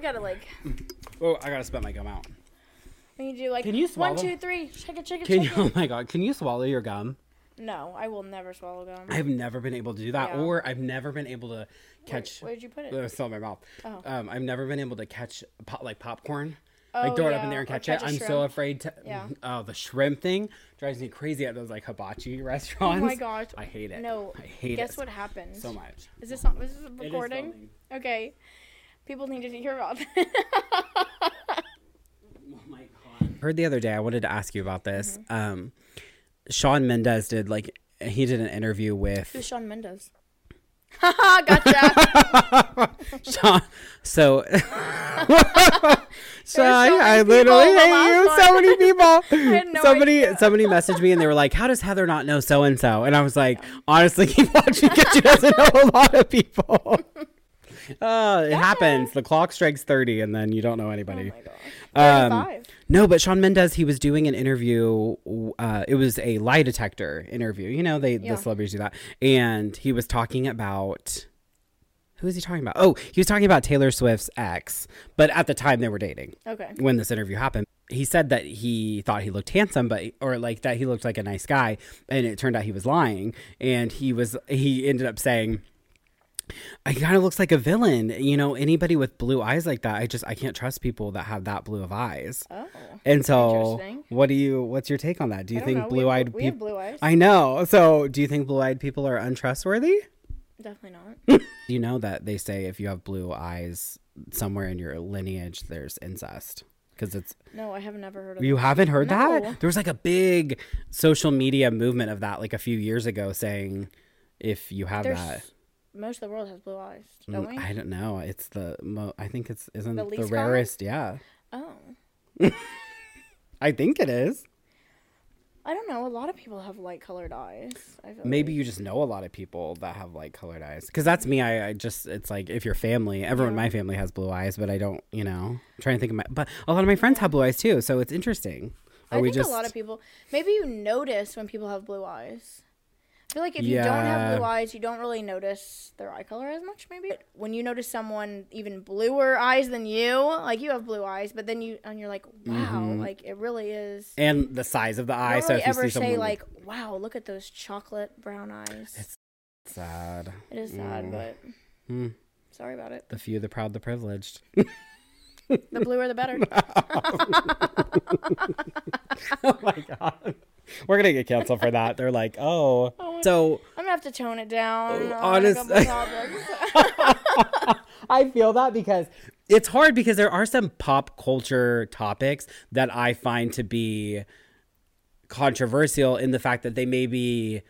We gotta like. Oh, I gotta spit my gum out. We need to do like Can you one, swallow? two, three. Shake it, shake it, Can shake you? it. Oh my god! Can you swallow your gum? No, I will never swallow gum. I've never been able to do that, Yeah. or I've never been able to catch. Where'd you put it? Uh, It's still in my mouth. Oh. Um, I've never been able to catch pop, like popcorn. Oh, like throw it up in yeah, there and or catch, catch it. a I'm so shrimp. afraid to. Yeah. Oh, the shrimp thing drives me crazy at those like hibachi restaurants. Oh my gosh. I hate it. No. I hate Guess it what happened? so much. Is this on? Is this It is recording? filming. Okay. People need to hear about Oh my god. Heard the other day. I wanted to ask you about this. Mm-hmm. Um, Shawn Mendes did like he did an interview with Who's Shawn Mendes? Haha, gotcha. Shawn. So, so so I, many I literally hate you. one. So many people. no somebody idea. somebody messaged me and they were like, "How does Heather not know so and so?" And I was like, "Honestly, keep watching because she doesn't know a lot of people." Uh, it happens. The clock strikes thirty, and then you don't know oh anybody. my god. Um, no, but Shawn Mendes, he was doing an interview. Uh, it was a lie detector interview. You know, they Yeah. the celebrities do that, and he was talking about who was he talking about? Oh, he was talking about Taylor Swift's ex, but at the time they were dating Okay. when this interview happened. He said that he thought he looked handsome, but or like that he looked like a nice guy, and it turned out he was lying. And he was he ended up saying. He kind of looks like a villain. You know, anybody with blue eyes like that, I just I can't trust people that have that blue of eyes. Oh. And so, what do you? What's your take on that? Do you think. We have- blue-eyed have people? blue eyes. I know. So, do you think blue-eyed people are untrustworthy? Definitely not. You know that they say if you have blue eyes, somewhere in your lineage, there's incest because it's. No, I have never heard of You that. haven't heard No. that? There was like a big social media movement of that, like a few years ago, saying if you have There's that. Most of the world has blue eyes, don't we? Mm, I don't know. It's the mo- I think it's isn't The the, common? rarest. Yeah, Oh. I think it is. I don't know. A lot of people have light colored eyes. Maybe like. you just know a lot of people that have light colored eyes. Because that's me. I, I just, it's like if your family, everyone in my family has blue eyes, but I don't, you know, I'm trying to think of my, but a lot of my friends have blue eyes too. So it's interesting. Are I we think just, a lot of people. Maybe you notice when people have blue eyes. I feel like if you don't have blue eyes, you don't really notice their eye color as much. Maybe when you notice someone even bluer eyes than you, like you have blue eyes, but then you and you're like, wow, like it really is. and the size of the eye. don't So really if you ever see say like, wow, look at those chocolate brown eyes. It's- sad, it is sad, Mm. but Hmm. sorry about it. the few, the proud, the privileged. The bluer the better. oh my God. We're going to get canceled for that. They're like, oh. oh. So I'm gonna have to tone it down. Oh, on a honest- couple topics. I feel that because it's hard because there are some pop culture topics that I find to be controversial in the fact that they may be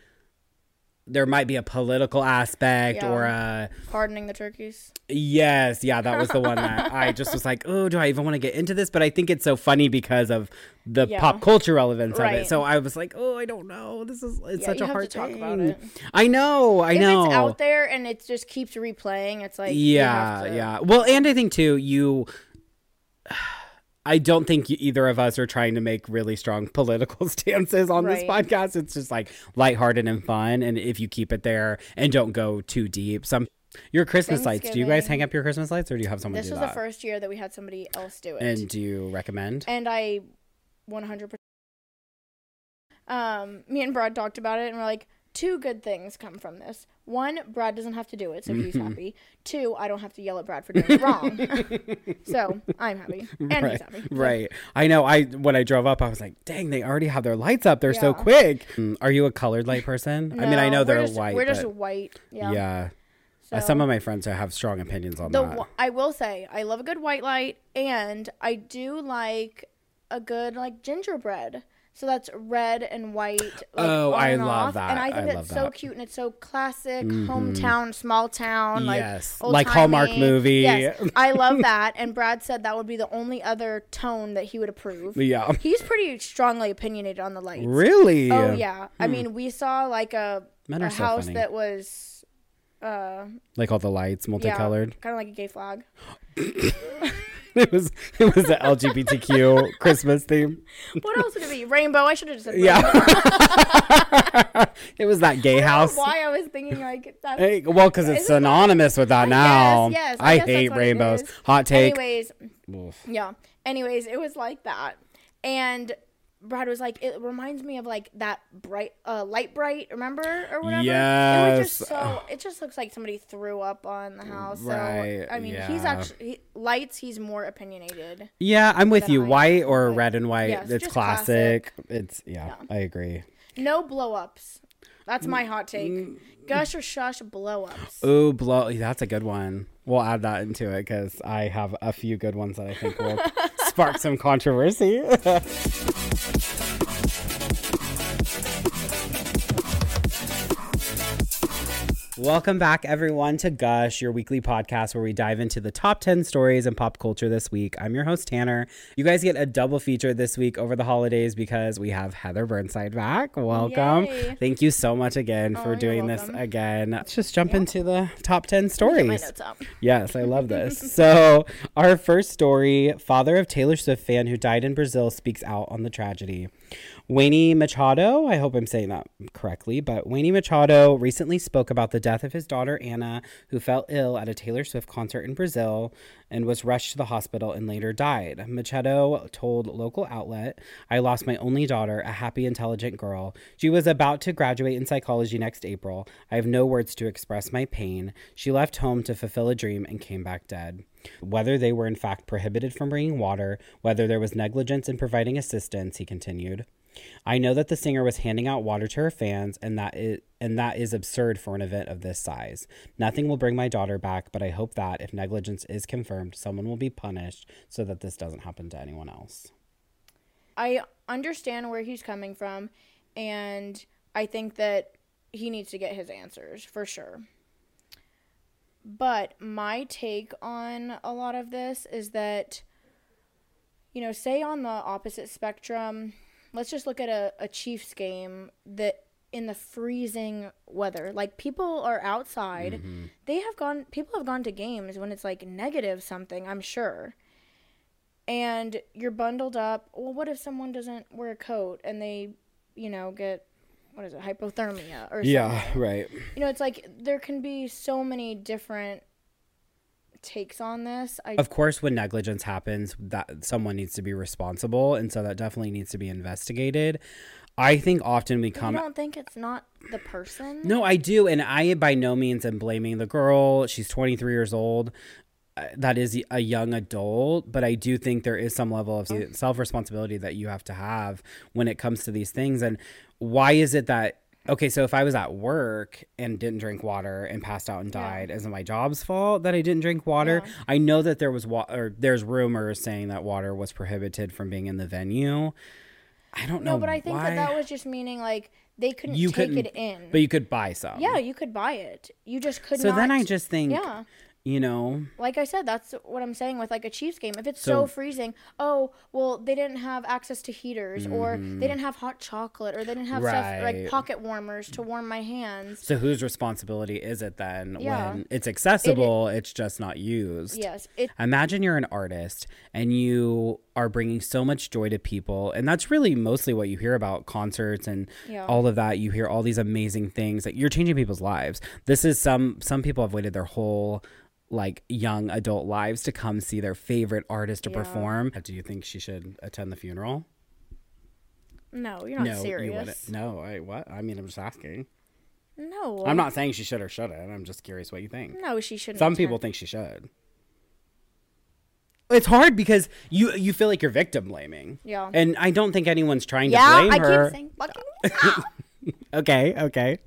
there might be a political aspect or a Pardoning the turkeys. yes yeah that was the one that i just was like oh do i even want to get into this? But i think it's so funny because of the Yeah. pop culture relevance of it. So i was like oh i don't know. This is it's Yeah, such a hard talk about it. i know i if know. it's out there and it just keeps replaying, it's like yeah to- yeah. Well and i think too you i don't think either of us are trying to make really strong political stances on this podcast. It's just like lighthearted and fun and if you keep it there and don't go too deep some your christmas lights do you guys hang up your christmas lights or do you have someone This was that? the first year that we had somebody else do it, and do you recommend? And I 100. Um, me and Brad talked about it, and we're like, two good things come from this. One, Brad doesn't have to do it, so he's happy. Two, I don't have to yell at Brad for doing it wrong, so I'm happy, and he's right, happy. right. I know. I when I drove up, I was like, "Dang, they already have their lights up. They're so quick." Mm, Are you a colored light person? I mean, I know they're just, white. We're just white. Yeah. yeah. Uh, So- some of my friends have strong opinions on The that. I will say I love a good white light, and I do like a good like gingerbread. So that's red and white. Like, Oh, I and love off. that. And I think I that's so that. Mm-hmm. cute and it's so classic, hometown, small town, like Yes, old like Hallmark movie. Yes, I love that. And Brad said that would be the only other tone that he would approve. yeah. He's pretty strongly opinionated on the lights. Really? Oh yeah. I mean, we saw like a, a so house funny. that was, uh, Like all the lights, yeah, multicolored. kind of like a gay flag. it was it was the LGBTQ Christmas theme. What else would it be? Rainbow. I should have just said. Yeah. it was that gay I don't know house. Why I was thinking like that. Hey, well, because it's that- synonymous with that I now. guess, yes, I I hate rainbows. Hot take. Anyways, Oof. yeah. Anyways, it was like that, and Brad was like, it reminds me of like that bright, uh, light bright, remember or whatever. Yes. It was just so. It just looks like somebody threw up on the house. Right, So I mean, he's actually he, lights. He's more opinionated. Yeah, I'm with you. I am, White or but- red and white. Yes, it's just classic. It's yeah, Yeah. I agree. No blow ups. That's my hot Mm. take. Gush or shush blow ups. Ooh, blow. That's a good one. We'll add that into it because I have a few good ones that I think will spark some controversy. Welcome back, everyone, to Gush, your weekly podcast where we dive into the top 10 stories in pop culture this week. I'm your host, Tanner. You guys get a double feature this week over the holidays because we have Heather Burnside back. Welcome. Yay. Thank you so much again Oh, for doing this again. Let's just jump into the top 10 Get stories. my notes up. Yes, I love this. so, our first story father of Taylor Swift fan who died in Brazil speaks out on the tragedy. Wayne Machado, I hope I'm saying that correctly, but Wayne Machado recently spoke about the death of his daughter Anna, who fell ill at a Taylor Swift concert in Brazil and was rushed to the hospital and later died. Machado told local outlet, I lost my only daughter, a happy, intelligent girl. She was about to graduate in psychology next April. I have no words to express my pain. She left home to fulfill a dream and came back dead. Whether they were in fact prohibited from bringing water, whether there was negligence in providing assistance, he continued. I know that the singer was handing out water to her fans and that is and that is absurd for an event of this size. Nothing will bring my daughter back, but I hope that if negligence is confirmed, someone will be punished so that this doesn't happen to anyone else. I understand where he's coming from, and I think that he needs to get his answers for sure. But my take on a lot of this is that, you know, say on the opposite spectrum, let's just look at a, a Chiefs game that in the freezing weather, like people are outside. Mm-hmm. They have gone, people have gone to games when it's like negative something, I'm sure and you're bundled up. Well, what if someone doesn't wear a coat and they, you know, get what is it, hypothermia or something? Yeah, right. You know, it's like there can be so many different takes on this. I Of course, when negligence happens, that someone needs to be responsible, and so that definitely needs to be investigated. I think often we come. you don't think it's not the person. No, I do, and I by no means am blaming the girl. She's 23 years old. Uh, That is a young adult, but I do think there is some level of self responsibility that you have to have when it comes to these things. And why is it that okay? So if I was at work and didn't drink water and passed out and died, is it my job's fault that I didn't drink water? Yeah. I know that there was water. Or there's rumors saying that water was prohibited from being in the venue. I don't know. No, but I think why. that that was just meaning like they couldn't you take couldn't, it in. but you could buy some. yeah, you could buy it. You just could not So not. then I just think, yeah. You know, like I said, that's what I'm saying with like a Chiefs game. If it's So- so, freezing, oh well, they didn't have access to heaters, or they didn't have hot chocolate, or they didn't have stuff Mm-hmm. Like pocket warmers to warm my hands. So whose responsibility is it then Yeah. when it's accessible, it's just not used? Yes, it. Imagine you're an artist and you are bringing so much joy to people, and that's really mostly what you hear about concerts and Yeah. all of that. You hear all these amazing things that you're changing people's lives. This is some some people have waited their whole like young adult lives to come see their favorite artist to Yeah. perform. Do you think she should attend the funeral? No, you're not no, serious. wouldn't. No, I what? I mean, I'm just asking. No, I'm not saying she should or shouldn't. I'm just curious what you think. No, she shouldn't. Some attend. people think she should. It's hard because you you feel like you're victim blaming. Yeah. And I don't think anyone's trying Yeah, to blame I her. keep saying fucking. okay, okay.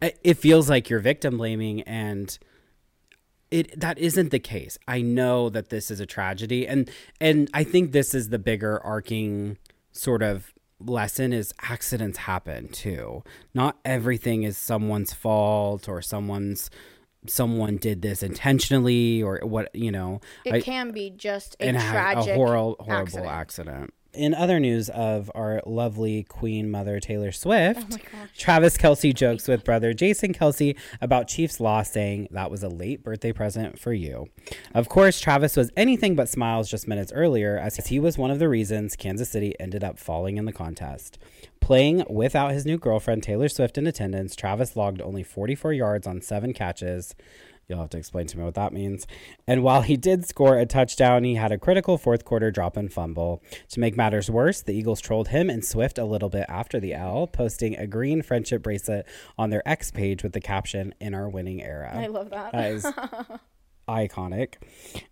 It feels like you're victim blaming and it that isn't the case. I know that this is a tragedy and and I think this is the bigger arcing sort of lesson is accidents happen too. Not everything is someone's fault or someone's someone did this intentionally or what, you know. It I- can be just a and tragic, a horrible horrible accident. accident. In other news of our lovely Queen Mother Taylor Swift, Oh. Travis Kelce jokes with brother Jason Kelce about Chiefs' loss, saying that was a late birthday present for you. Of course, Travis was anything but smiles just minutes earlier, as he was one of the reasons Kansas City ended up falling in the contest. Playing without his new girlfriend Taylor Swift in attendance, Travis logged only 44 yards on seven catches. You'll have to explain to me what that means. And while he did score a touchdown, he had a critical fourth quarter drop and fumble. To make matters worse, the Eagles trolled him and Swift a little bit after the L, posting a green friendship bracelet on their X page with the caption, In our winning era. I love that. That is iconic.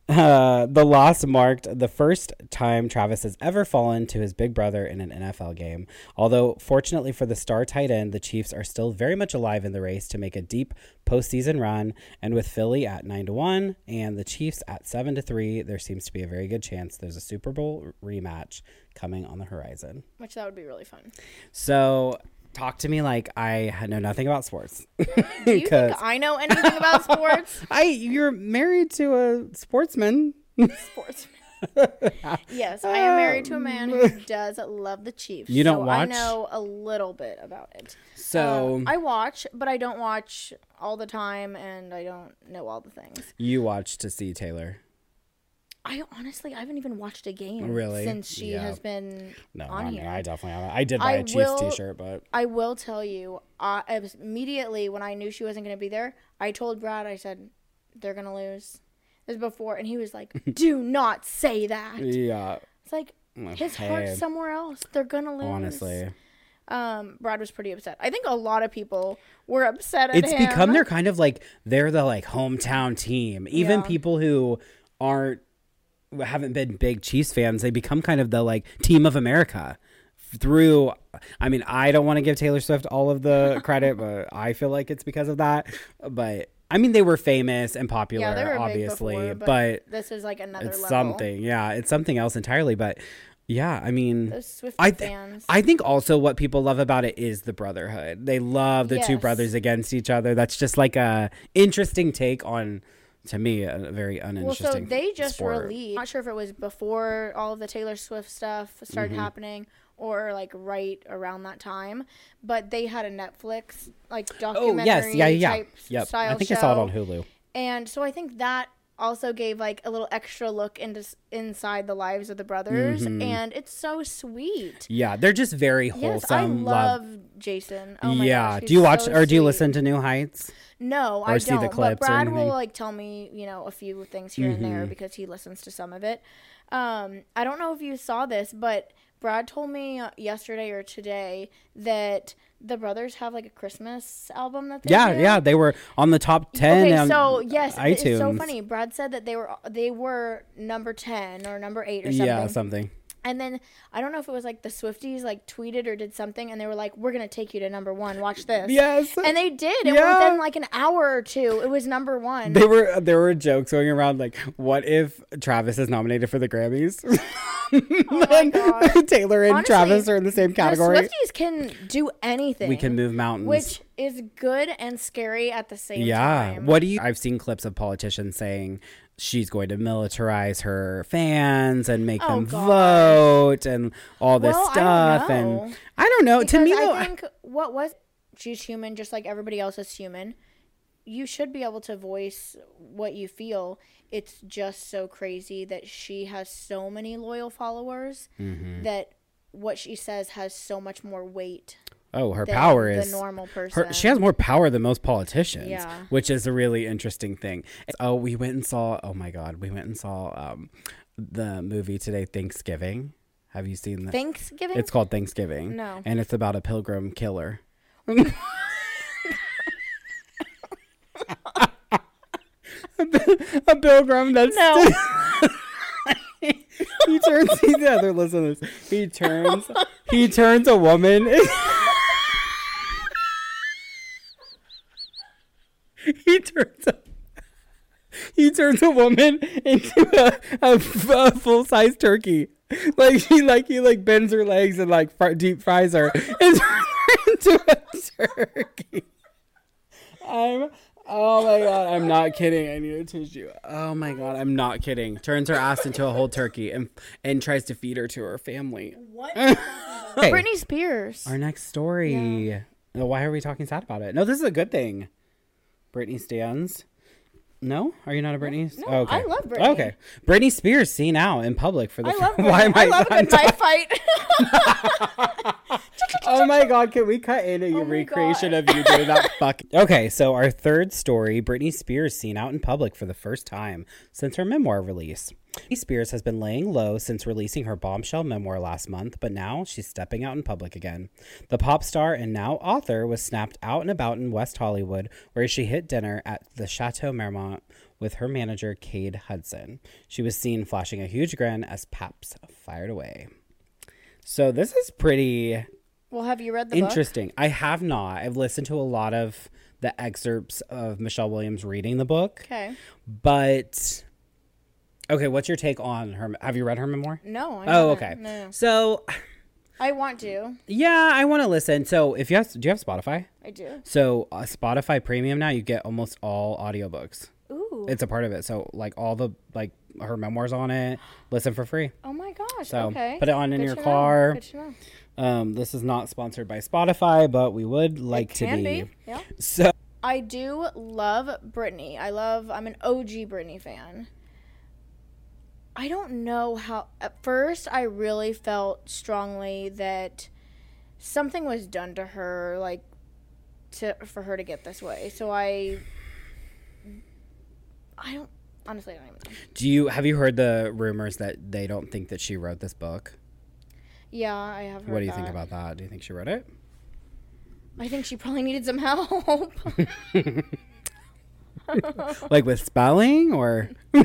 Uh, the loss marked the first time Travis has ever fallen to his big brother in an NFL game. Although, fortunately for the star tight end, the Chiefs are still very much alive in the race to make a deep postseason run. And with Philly at nine to one and the Chiefs at seven to three, there seems to be a very good chance there's a Super Bowl rematch coming on the horizon. Which that would be really fun. So. Talk to me like I know nothing about sports. Do you think I know anything about sports? I you're married to a sportsman. Sportsman. yes, I am married to a man who does love the Chiefs. You don't so I know a little bit about it. So Um, I watch, but I don't watch all the time, and I don't know all the things. you watch to see Taylor. I honestly, I haven't even watched a game Really? since she Yeah. has been No, on I mean here. I definitely haven't. I did buy I a Chiefs will- T-shirt, but I will tell you, I, immediately when I knew she wasn't going to be there, I told Brad, I said, they're going to lose. This before, and he was like, do not say that. yeah, It's like, his heart's somewhere else. They're going to lose. honestly, um, Brad was pretty upset. I think a lot of people were upset at it's him. become their kind of like they're the like hometown team. Even Yeah. people who aren't haven't been big Chiefs fans, they become kind of the like team of America. Through, I mean, I don't want to give Taylor Swift all of the credit, but I feel like it's because of that. But I mean, they were famous and popular, yeah, they were big obviously, before, but this is like another it's level. something yeah it's something else entirely but yeah i mean I, th- fans. I think also what people love about it is the brotherhood they love the two brothers against each other that's just like a interesting take on to me a very uninteresting. well, so they just sport. released. Not sure if it was before all of the Taylor Swift stuff started Mm-hmm. happening or like right around that time, but they had a Netflix like documentary oh yes yeah yeah type yep style i think show. i saw it on hulu And so I think that also gave like a little extra look into inside the lives of the brothers, Mm-hmm. and it's so sweet. yeah they're just very Yes, I wholesome love Jason. Oh my yeah gosh, do you watch so or do you listen to new heights No, or I see don't. clips but Brad? Mm-hmm. will like tell me, you know, a few things here and there because he listens to some of it. Um, I don't know if you saw this, but Brad told me uh, yesterday or today that the brothers have like a Christmas album that they yeah do. yeah they were on the top 10 Okay, so yes, iTunes. it's so funny. Brad said that they were they were number ten or number eight or something. yeah something And then I don't know if it was like the Swifties like tweeted or did something, and they were like, "We're gonna take you to number one. Watch this." yes And they did. And Yeah. within like an hour or two, it was number one. There were there were jokes going around like, what if Travis is nominated for the Grammys? Oh gosh. Taylor and Honestly, Travis are in the same category. The Swifties can do anything. We can move mountains. which is good and scary at the same yeah. time. Yeah. What do you? I've seen clips of politicians saying she's going to militarize her fans and make Oh, them gosh. vote and all this Well, stuff. know. And I don't know. to Because me, though, I think what was she's human, just like everybody else is human. You should be able to voice what you feel. It's just so crazy that she has so many loyal followers Mm-hmm. that what she says has so much more weight oh, her power the is normal person. Her, she has more power than most politicians, Yeah. which is a really interesting thing. Oh, we went and saw. Oh my God, we went and saw um, the movie today, Thanksgiving. Have you seen that? Thanksgiving. It's called Thanksgiving. No. and it's about a pilgrim killer. a pilgrim that's no. he turns they're listening to this he turns he turns a woman he turns a he turns a woman into a, a, full size turkey like he like he like bends her legs and like fr- deep fries her and into a turkey i'm Oh my god, I'm not kidding. I need a tissue. Oh my god, I'm not kidding. Turns her ass into a whole turkey and and tries to feed her to her family. What? Hey, Britney Spears. our next story. No, Why are we talking sad about it? No, this is a good thing. Britney stands. No, are you not a Britney? No, Oh, I love Britney. Okay, Britney Spears seen out in public for the. I love Britney. Why am I I? love a good knife fight. oh my god, can we cut in a Oh recreation of you doing that fuck? Okay, so our third story, Britney Spears seen out in public for the first time since her memoir release. Britney Spears has been laying low since releasing her bombshell memoir last month, but now she's stepping out in public again. The pop star and now author was snapped out and about in West Hollywood, where she hit dinner at the Chateau Marmont with her manager, Cade Hudson. She was seen flashing a huge grin as Paps fired away. So this is pretty well, have you read the book? Interesting. I have not. I've listened to a lot of the excerpts of Michelle Williams reading the book, Okay. but okay, what's your take on her? Have you read her memoir? No. I Oh, okay. No. So, I want to. yeah, I want to listen. So, if you have, do you have Spotify? I do. So, uh, Spotify Premium now, you get almost all audiobooks. Ooh. It's a part of it. So, like all the like her memoirs on it, listen for free. oh my gosh. So, okay. put it on in Good your to know. car. Good to know. Um, this is not sponsored by Spotify, but we would like to be. be. Yeah. So, I do love Britney. I love. I'm an OG Britney fan. I don't know how. At first, I really felt strongly that something was done to her, like to for her to get this way. So I. I don't honestly. I don't even know. Do you have you heard the rumors that they don't think that she wrote this book? Yeah, I have. Heard what do you think about that? Do you think she wrote it? I think she probably needed some help. Like with spelling or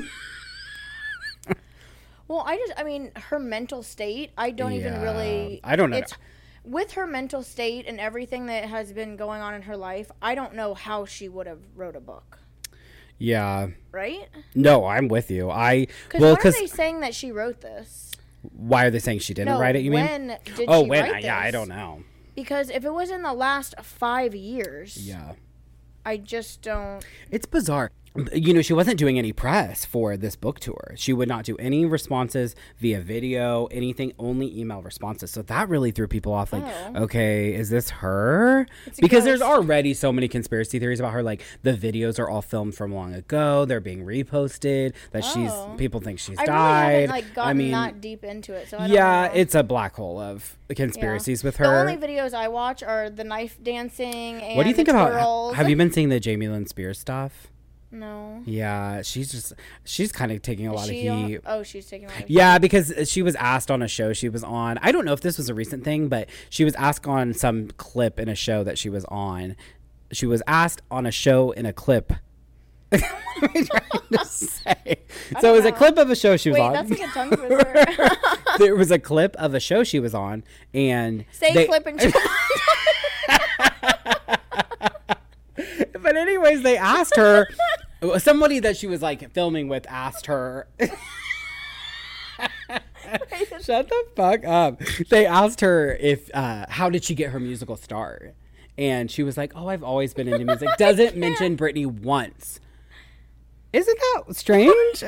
Well, I just, I mean, her mental state, I don't even Yeah, really. I don't know. It's, with her mental state and everything that has been going on in her life, I don't know how she would have wrote a book, Yeah. right? No, I'm with you. I Because well why are they saying that she wrote this? why are they saying she didn't no, write it, you mean? when did Oh, she when? write I, yeah, I this? don't know. Because if it was in the last five years, Yeah. I just don't. It's bizarre. You know, she wasn't doing any press for this book tour. She would not do any responses via video, anything, only email responses. So that really threw people off. Like, Oh. okay, is this her? It's Because there's already so many conspiracy theories about her. Like, the videos are all filmed from long ago. They're being reposted. That Oh. she's, people think she's I really died. haven't like gotten I mean, that deep into it, so I don't yeah, know. it's a black hole of conspiracies with her. The only videos I watch are the knife dancing and what do you think about? twirls. Have you been seeing the Jamie Lynn Spears stuff? No. Yeah, she's just she's kind of taking a Is lot of she on- heat. oh, she's taking a lot of Yeah, because she was asked on a show she was on. I don't know if this was a recent thing, but she was asked on some clip in a show that she was on. She was asked on a show in a clip. what am I trying to say? So it was a clip of a show she was Wait, on. that's like a tongue twister. there was a clip of a show she was on, and Say they- clip and But anyways, they asked her. Somebody that she was like filming with asked her. Shut the fuck up. They asked her if uh, how did she get her musical start, and she was like, "Oh, I've always been into music." Doesn't mention Britney once. Isn't that strange?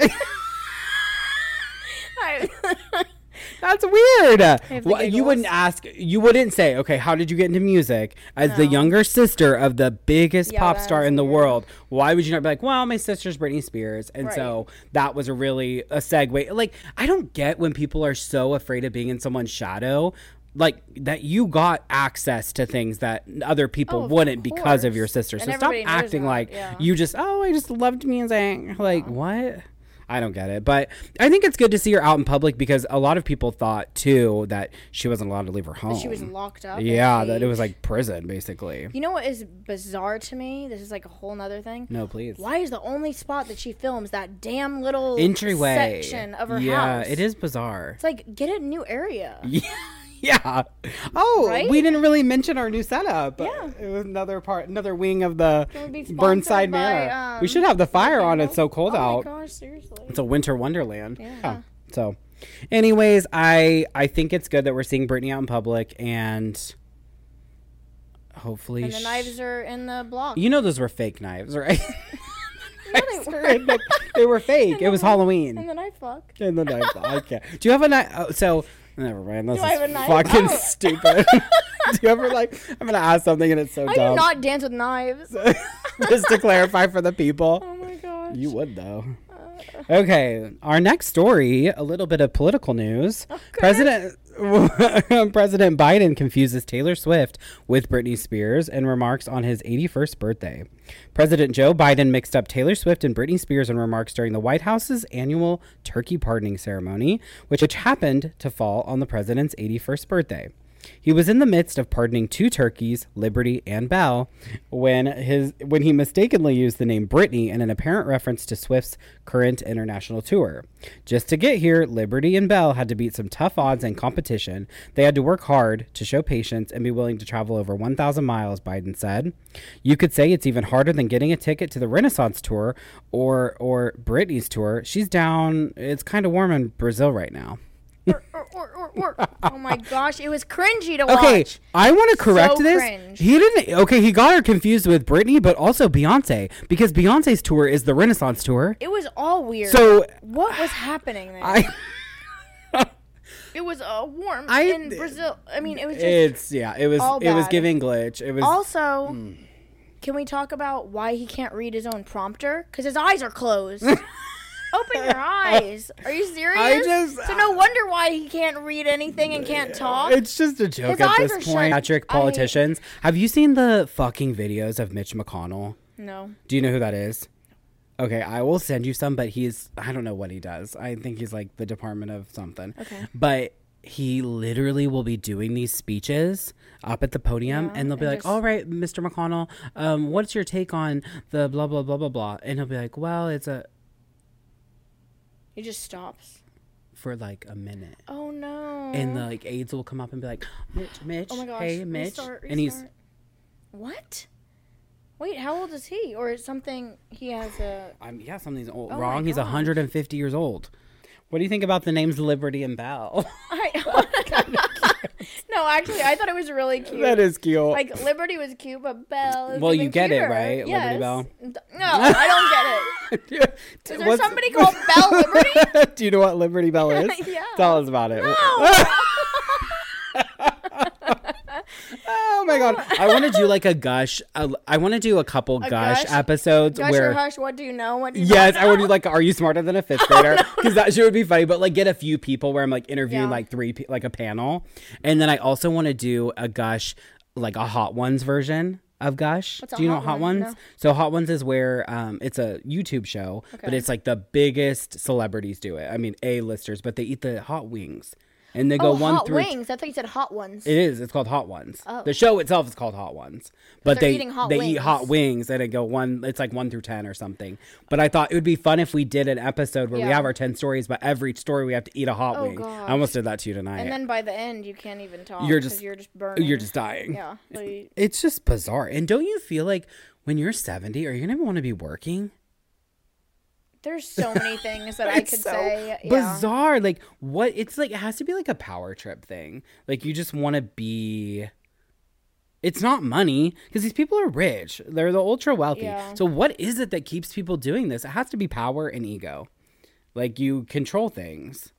That's weird. Well, you wouldn't ask. You wouldn't say, "Okay, how did you get into music?" As the younger sister of the biggest Yeah, pop star in the weird. world, why would you not be like, "Well, my sister's Britney Spears," and Right. so that was a really a segue. Like, I don't get when people are so afraid of being in someone's shadow. Like that, you got access to things that other people Oh, wouldn't because of your sister. So stop acting that, like yeah. you just oh, I just loved music. Like what? I don't get it, but I think it's good to see her out in public because a lot of people thought too that she wasn't allowed to leave her home. she was locked up. yeah, that it was like prison basically. You know what is bizarre to me? This is like a whole nother thing. No, please. Why is the only spot that she films that damn little Entryway section of her yeah, house? Yeah, it is bizarre. It's like get a new area. Yeah. Oh, Right? we didn't really mention our new setup. Yeah. It was another part, another wing of the we Burnside by, Manor. we um, should have the fire on. It's so cold out. oh out. my gosh, seriously. It's a winter wonderland. Yeah. So, anyways, I I think it's good that we're seeing Britney out in public, and hopefully. And the sh- knives are in the block. You know those were fake knives, right? No, they weren't. they were fake. It was Halloween. And the knife block. And the knife. block. Okay. Do you have a knife? Oh, so never mind. This Do I is have a knife? fucking Oh. stupid. do you ever like? I'm gonna ask something and it's so I dumb. I do not dance with knives. Just to clarify for the people. oh my gosh. You would though. Uh. Okay, our next story, a little bit of political news. President President Biden confuses Taylor Swift with Britney Spears in remarks on his 81st birthday. President Joe Biden mixed up Taylor Swift and Britney Spears in remarks during the White House's annual turkey pardoning ceremony, which, which happened to fall on the president's 81st birthday. He was in the midst of pardoning two turkeys, Liberty and Belle, when his when he mistakenly used the name Britney in an apparent reference to Swift's current international tour. Just to get here, Liberty and Belle had to beat some tough odds and competition. They had to work hard to show patience and be willing to travel over 1,000 miles, Biden said. You could say it's even harder than getting a ticket to the Renaissance tour or or Britney's tour. She's down. It's kind of warm in Brazil right now. Or, or, or. Oh my gosh, it was cringy to watch. Okay, I want to correct So this. cringe. He didn't. Okay, he got her confused with Britney, but also Beyonce because Beyonce's tour is the Renaissance tour. It was all weird. So what was happening there? I, it was uh, warm I- in Brazil. I mean, it was just. it's yeah, it was it was giving glitch. It was also, Hmm. can we talk about why he can't read his own prompter? Because his eyes are closed. Open your eyes. Are you serious? just- so no wonder why he can't read anything and can't talk. It's just a joke His at this point. shut. Patrick I- politicians. Have you seen the fucking videos of Mitch McConnell? no. Do you know who that is? Okay, I will send you some, but he's I don't know what he does. I think he's like the Department of something. Okay. But he literally will be doing these speeches up at the podium Yeah, and they'll be and like, just- All right, Mr. McConnell, um, what's your take on the blah blah blah blah blah? And he'll be like, Well, it's a He just stops. for like a minute. Oh no. And the like aides will come up and be like, Mitch, Mitch, oh my gosh. hey Mitch. Restart, And he's. What? Wait, how old is he? Or is something he has a I'm yeah, something's old, Oh wrong. He's 150 years old. What do you think about the names Liberty and Belle? I, oh no, actually, I thought it was really cute. that is cute. like Liberty was cute, but Belle. Is Well, you even get it, cuter. right? Liberty Yes. Bell? No, I don't get it. Is there What's- somebody called Belle Liberty? Do you know what Liberty Bell is? Yeah. Tell us about it. Oh my god! I want to do like a gush. I, I want to do a couple gush, gush? episodes Gush where. or hush? What do you know? What do you Yes, I would do like, are you smarter than a fifth grader? Because that shit would be funny. But like, get a few people where I'm like interviewing Yeah. like three, like a panel, and then I also want to do a gush, like a Hot Ones version of Gush. What's do you know Hot Hot Ones? No. So Hot Ones is where um, it's a YouTube show, but it's like the biggest celebrities do it. I mean, A listers, but they eat the hot wings, and they go Oh, one hot through. wings. I thought you said hot ones. It is. It's called Hot Ones. Oh. The show itself is called Hot Ones, but they're they they eat hot wings and it go one. It's like one through ten or something. But I thought it would be fun if we did an episode where we have our ten stories, but every story we have to eat a hot Oh, wing. gosh. I almost did that to you tonight. and then by the end, you can't even talk. You're just- you're just burning. You're just dying. yeah. like- It's just bizarre. And don't you feel like when you're seventy, are you gonna want to be working? There's so many things that I could so say. Yeah. bizarre. Like what? It's like it has to be like a power trip thing. Like you just want to be. It's not money because these people are rich. They're the ultra wealthy. Yeah. So what is it that keeps people doing this? It has to be power and ego. Like you control things.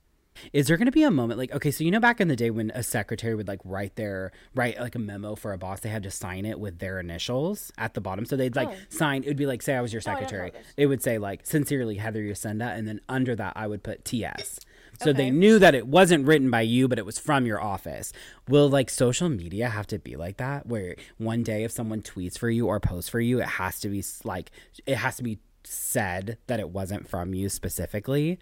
Is there going to be a moment like okay, so you know back in the day when a secretary would like write their write like a memo for a boss, they had to sign it with their initials at the bottom. So they'd like Oh. sign. It would be like say I was your oh, know secretary. this. It would say like sincerely Heather Yasenda, and then under that I would put TS. So they knew that it wasn't written by you, but it was from your office. Will like social media have to be like that, where one day if someone tweets for you or posts for you, it has to be like it has to be said that it wasn't from you specifically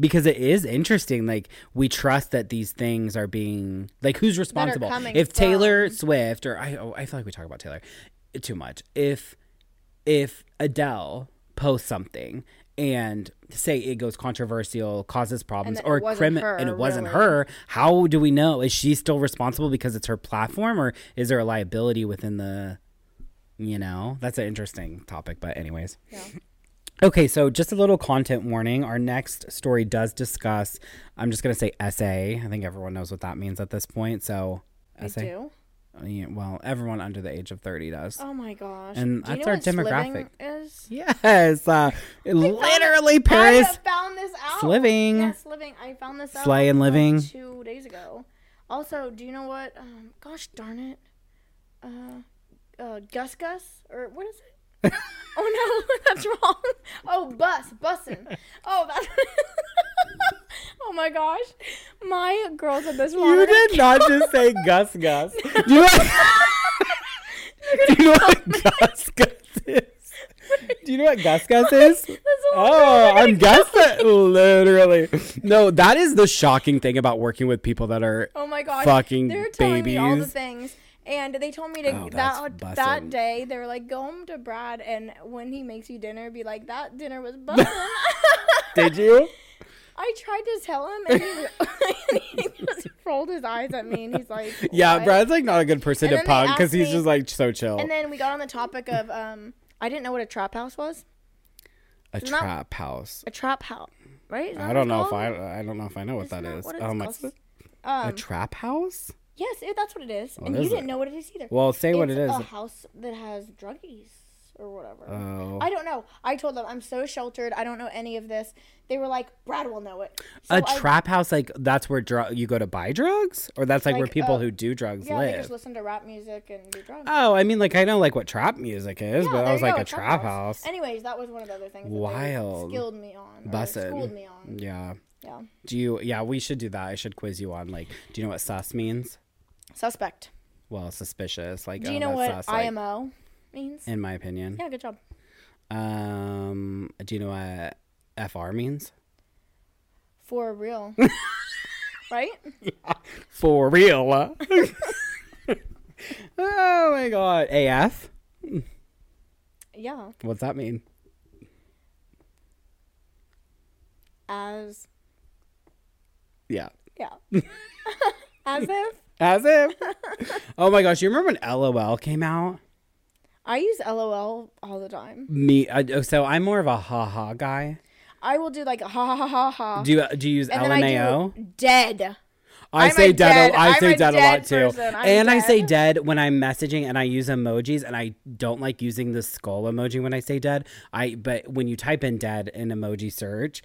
because it is interesting like we trust that these things are being like who's responsible? if taylor from- swift or i oh, i feel like we talk about taylor too much. If if adele posts something and say it goes controversial causes problems then it or wasn't criminal her, and it wasn't really. her how do we know? Is she still responsible because it's her platform or is there a liability within the you know? That's an interesting topic but anyways. Yeah. Okay, so just a little content warning. Our next story does discuss, I'm just going to say essay. I think everyone knows what that means at this point. So, I do. yeah, well, everyone under the age of 30 does. Oh my gosh. And that's our demographic. Is? Yes, uh, literally I Paris. I found this out. Sliving. Yes, living. I found this out. Slay and like, living. two days ago. Also, do you know what? Um, gosh darn it. Uh, uh, Gus Gus or what is it? Oh no, that's wrong. Oh, bus, bussin'. Oh, that's. oh my gosh, my girls said this wrong. You did not just say Gus Gus. Do you know, do you know what Gus Gus is? Do oh, you know what Gus Gus is? That's the one Oh, I'm guessing. Literally. No, that is the shocking thing about working with people that are. Oh my gosh, fucking they're telling me all the babies. things. And they told me to Oh, that bussin'. that day they were like go home to Brad and when he makes you dinner be like that dinner was bussin'. Did you? I tried to tell him and he, and he just rolled his eyes at me and he's like Yeah, Brad's like not a good person And to punk because he's just like so chill. And then we got on the topic of um I didn't know what a trap house was. a Isn't that- trap house. A trap house, right? I don't know if? I I don't know if I know what Isn't that is. what it's Um, called? a Um, trap house. Yes, it, that's what it is. What and is you didn't it? know what it is either. Well, say what it's it is. A house that has druggies or whatever. Oh. I don't know. I told them I'm so sheltered. I don't know any of this. They were like, Brad will know it. So a I- trap house like that's where dr- you go to buy drugs or that's like, where people uh, who do drugs Yeah, they live just listen to rap music and do drugs. oh i mean like i know like what trap music is Yeah, but i was like go, a trap house, Anyways, that was one of the other things. That Wild. They skilled me on. Bussin'. Schooled me on. yeah Yeah. do you yeah we should do that i should quiz you on like do you know what sus means Suspect. well suspicious like Do you oh, know what sus, like, IMO means? in my opinion yeah, good job. um do you know what fr means For real. right? Yeah, for real oh my god af Yeah. what's that mean As yeah yeah. As if As if. oh my gosh, you remember when LOL came out? I use LOL all the time. Me, I, so I'm more of a ha ha guy. I will do like ha ha ha ha. Do you do you use and then I do dead. I I'm say dead. dead- a, I I'm say a dead a lot too, and I say dead. dead when I'm messaging, and I use emojis, and I don't like using the skull emoji when I say dead. I but when you type in dead in emoji search,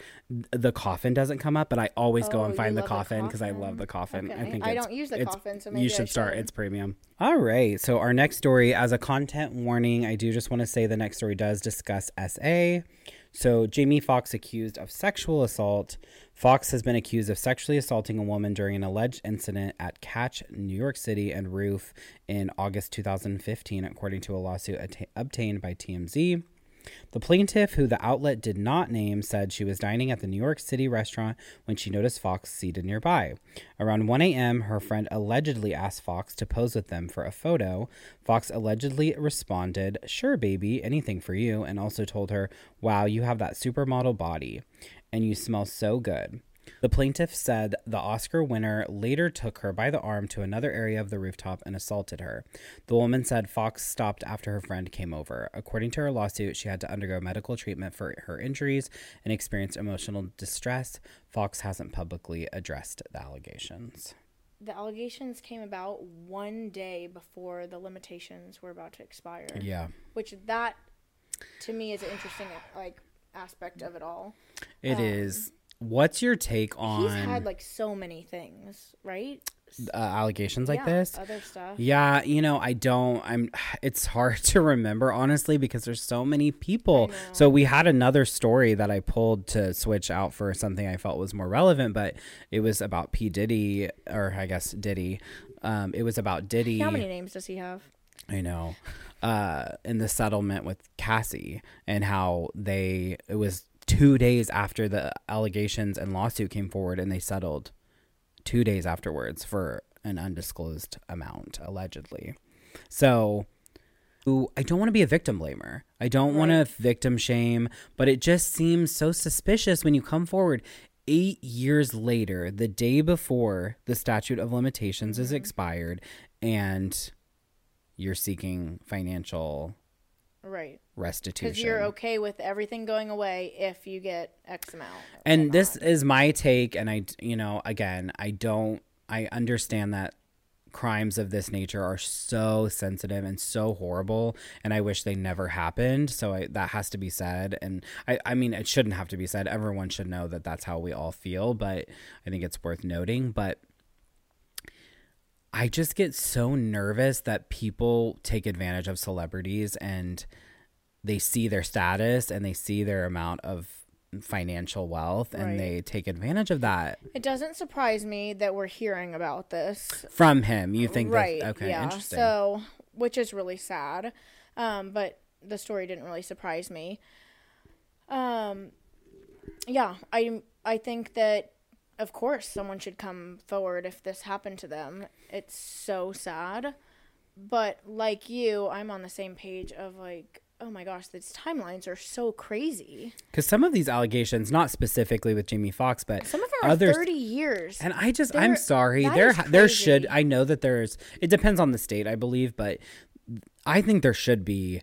the coffin doesn't come up, but I always go Oh, and find the coffin because I love the coffin. I think I don't use the coffin, so you should start. It's premium. All right. So our next story, as a content warning, I do just want to say the next story does discuss SA. So Jamie Foxx accused of sexual assault. Foxx has been accused of sexually assaulting a woman during an alleged incident at Catch, New York City, and Roof in August 2015, according to a lawsuit atta- obtained by TMZ. The plaintiff, who the outlet did not name, said she was dining at the New York City restaurant when she noticed Foxx seated nearby. Around 1 a.m., her friend allegedly asked Foxx to pose with them for a photo. Foxx allegedly responded, Sure, baby, anything for you, and also told her, Wow, you have that supermodel body, and you smell so good. The plaintiff said the Oscar winner later took her by the arm to another area of the rooftop and assaulted her. The woman said Foxx stopped after her friend came over. According to her lawsuit, she had to undergo medical treatment for her injuries and experienced emotional distress. Foxx hasn't publicly addressed the allegations. The allegations came about one day before the limitations were about to expire. Yeah. Which that to me is an interesting like aspect of it all. it um, is. What's your take on He's had like so many things, right? uh, allegations like yeah, this? Other stuff. Yeah, you know, I don't I'm it's hard to remember honestly because there's so many people. So we had another story that I pulled to switch out for something I felt was more relevant, but it was about P Diddy or I guess Diddy. Um it was about Diddy. How many names does he have? I know. Uh in the settlement with Cassie and how they it was 2 days after the allegations and lawsuit came forward and they settled two days afterwards for an undisclosed amount, allegedly. So ooh, I don't want to be a victim blamer. I don't want to victim shame, but it just seems so suspicious when you come forward eight years later, the day before the statute of limitations is mm-hmm. expired, and you're seeking financial Right. restitution. Because you're okay with everything going away if you get X amount. and this is my take and i you know again i don't i understand that crimes of this nature are so sensitive and so horrible and i wish they never happened so I, that has to be said and I, I mean it shouldn't have to be said everyone should know that that's how we all feel but i think it's worth noting but i just get so nervous that people take advantage of celebrities and they see their status and they see their amount of financial wealth and Right. they take advantage of that It doesn't surprise me that we're hearing about this. from him you think right. that okay yeah. interesting So, which is really sad. Um, but the story didn't really surprise me. Um, yeah, I I think that of course someone should come forward if this happened to them. It's so sad. But like you, I'm on the same page of like, oh my gosh, these timelines are so crazy. because some of these allegations not specifically with jamie Foxx, but Some of them are 30 years. And I just, There- I'm sorry. There, there should. I know that there's. It depends on the state, I believe, but I think there should be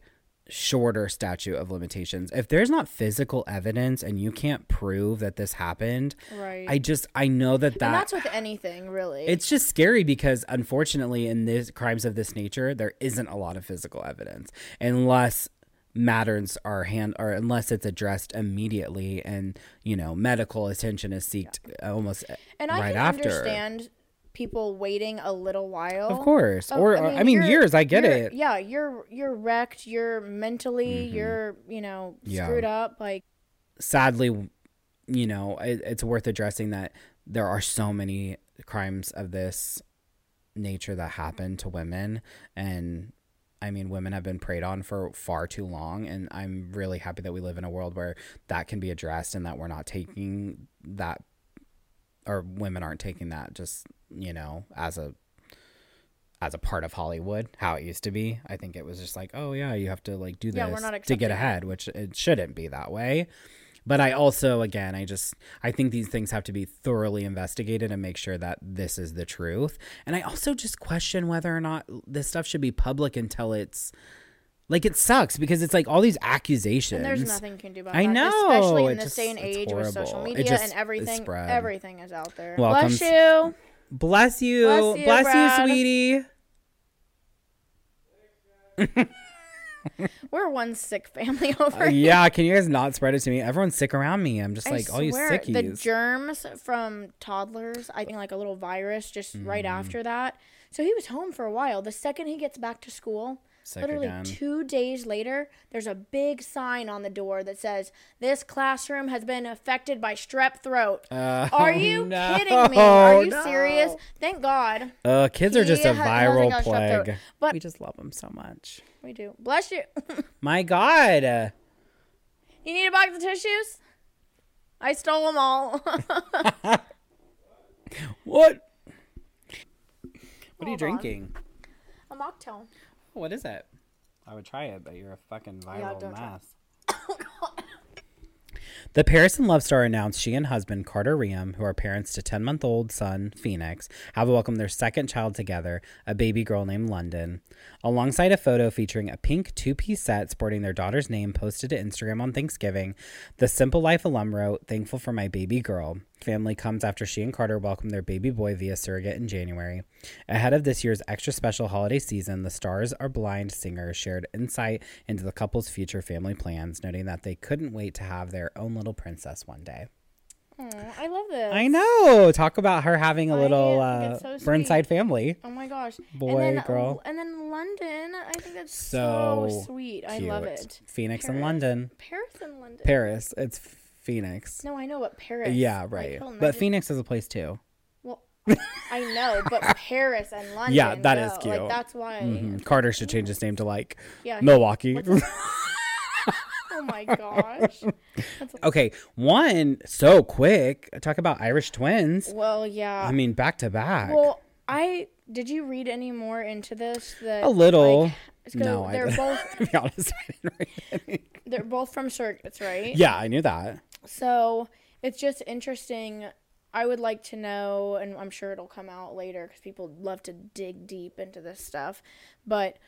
shorter statute of limitations. If there's not physical evidence and you can't prove that this happened, right. I just, I know that and that's with anything, really. it's just scary because unfortunately in this crimes of this nature there isn't a lot of physical evidence unless matters are hand or unless it's addressed immediately and you know medical attention is seeked almost and I right can after understand people waiting a little while. of course Oh, or I mean, you're- years i get it Mm-hmm. Yeah, you're you're wrecked. You're mentally, you're you know Yeah. screwed up. Like sadly you know it, it's worth addressing that there are so many crimes of this nature that happen to women and I mean, women have been preyed on for far too long, and I'm really happy that we live in a world where that can be addressed and that we're not taking that, or women aren't taking that just you know as a as a part of Hollywood, how it used to be. I think it was just like, oh yeah, you have to like do this Yeah, not to get ahead, which it shouldn't be that way. But I also, again, I just I think these things have to be thoroughly investigated and make sure that this is the truth. And I also just question whether or not this stuff should be public until it's like it sucks because it's like all these accusations. and there's nothing you can do about it. I that. know, especially it in this just- day and it's age with social horrible. It media just and is everything. spread. Everything is out there. Welcome Bless you. Bless you, Bless you, bless you, Brad. sweetie. We're one sick family over Uh, here. yeah, can you guys not spread it to me? Everyone's sick around me. I'm just like all you sickies. The germs from toddlers, I think like a little virus just right Mm. after that. So he was home for a while. The second he gets back to school, Sick literally again. two days later, there's a big sign on the door that says, This classroom has been affected by strep throat. Uh, Are you no, kidding me? Are you no. serious? Thank God. Uh, kids are just a He ha- hasn't viral got strep throat. plague. But- we just love them so much. We do. Bless you. My God. Uh, you need a box of tissues? I stole them all. what? What are you Hold on. drinking? a mocktail. What is it? I would try it, but you're a fucking Yeah, viral don't try. mess. The Paris and Love star announced she and husband Carter Reum, who are parents to 10 month old son Phoenix, have welcomed their second child together, a baby girl named London. Alongside a photo featuring a pink two piece set sporting their daughter's name posted to Instagram on Thanksgiving, the Simple Life alum wrote, Thankful for my baby girl. Family comes after she and Carter welcomed their baby boy via surrogate in January. Ahead of this year's extra special holiday season, the Stars Are Blind singer shared insight into the couple's future family plans, noting that they couldn't wait to have their own little princess one day. Aw, I love this. I know. Talk about her having a little uh, so. Burnside family. Oh my gosh. Boy, and then, girl. And then London. I think that's so, So sweet. I love it. Phoenix and London. Paris and London. Paris. It's Phoenix. No, I know, but Paris. Yeah, right. I but Phoenix is a place too. Well, I know, but Paris and London. Yeah, that is cute. Like that's why. Mhm. Carter should change his name to like Yeah. Milwaukee. Oh my gosh. okay, one so quick. Talk about Irish twins. Well, yeah. I mean, back to back. well, I did you read any more into this? That A little. like, no, they're I, both to be honest, I didn't read any. they're both from circuits, right? Yeah, I knew that. So it's just interesting. I would like to know, and I'm sure it'll come out later because people love to dig deep into this stuff. But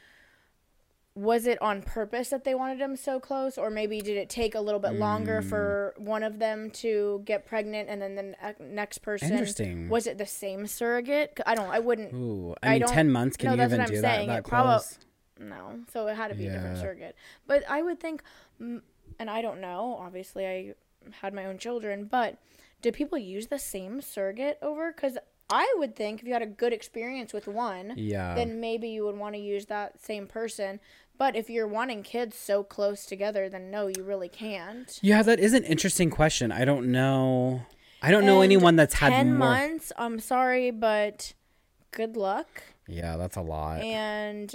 was it on purpose that they wanted them so close or maybe did it take a little bit longer Mm. for one of them to get pregnant and then the ne- next person Interesting. was it the same surrogate? i don't i wouldn't Ooh, I I mean, don't- ten months. Can no, you that's even what I'm do saying. that? That close? no so it had to be a different surrogate but i would think mm, and i don't know obviously i had my own children but do people use the same surrogate over because i would think if you had a good experience with one Yeah. then maybe you would want to use that same person but if you're wanting kids so close together then no you really can't yeah, that is an interesting question. I don't know. I don't know anyone that's had 10 more. months i'm sorry but good luck Yeah, that's a lot. and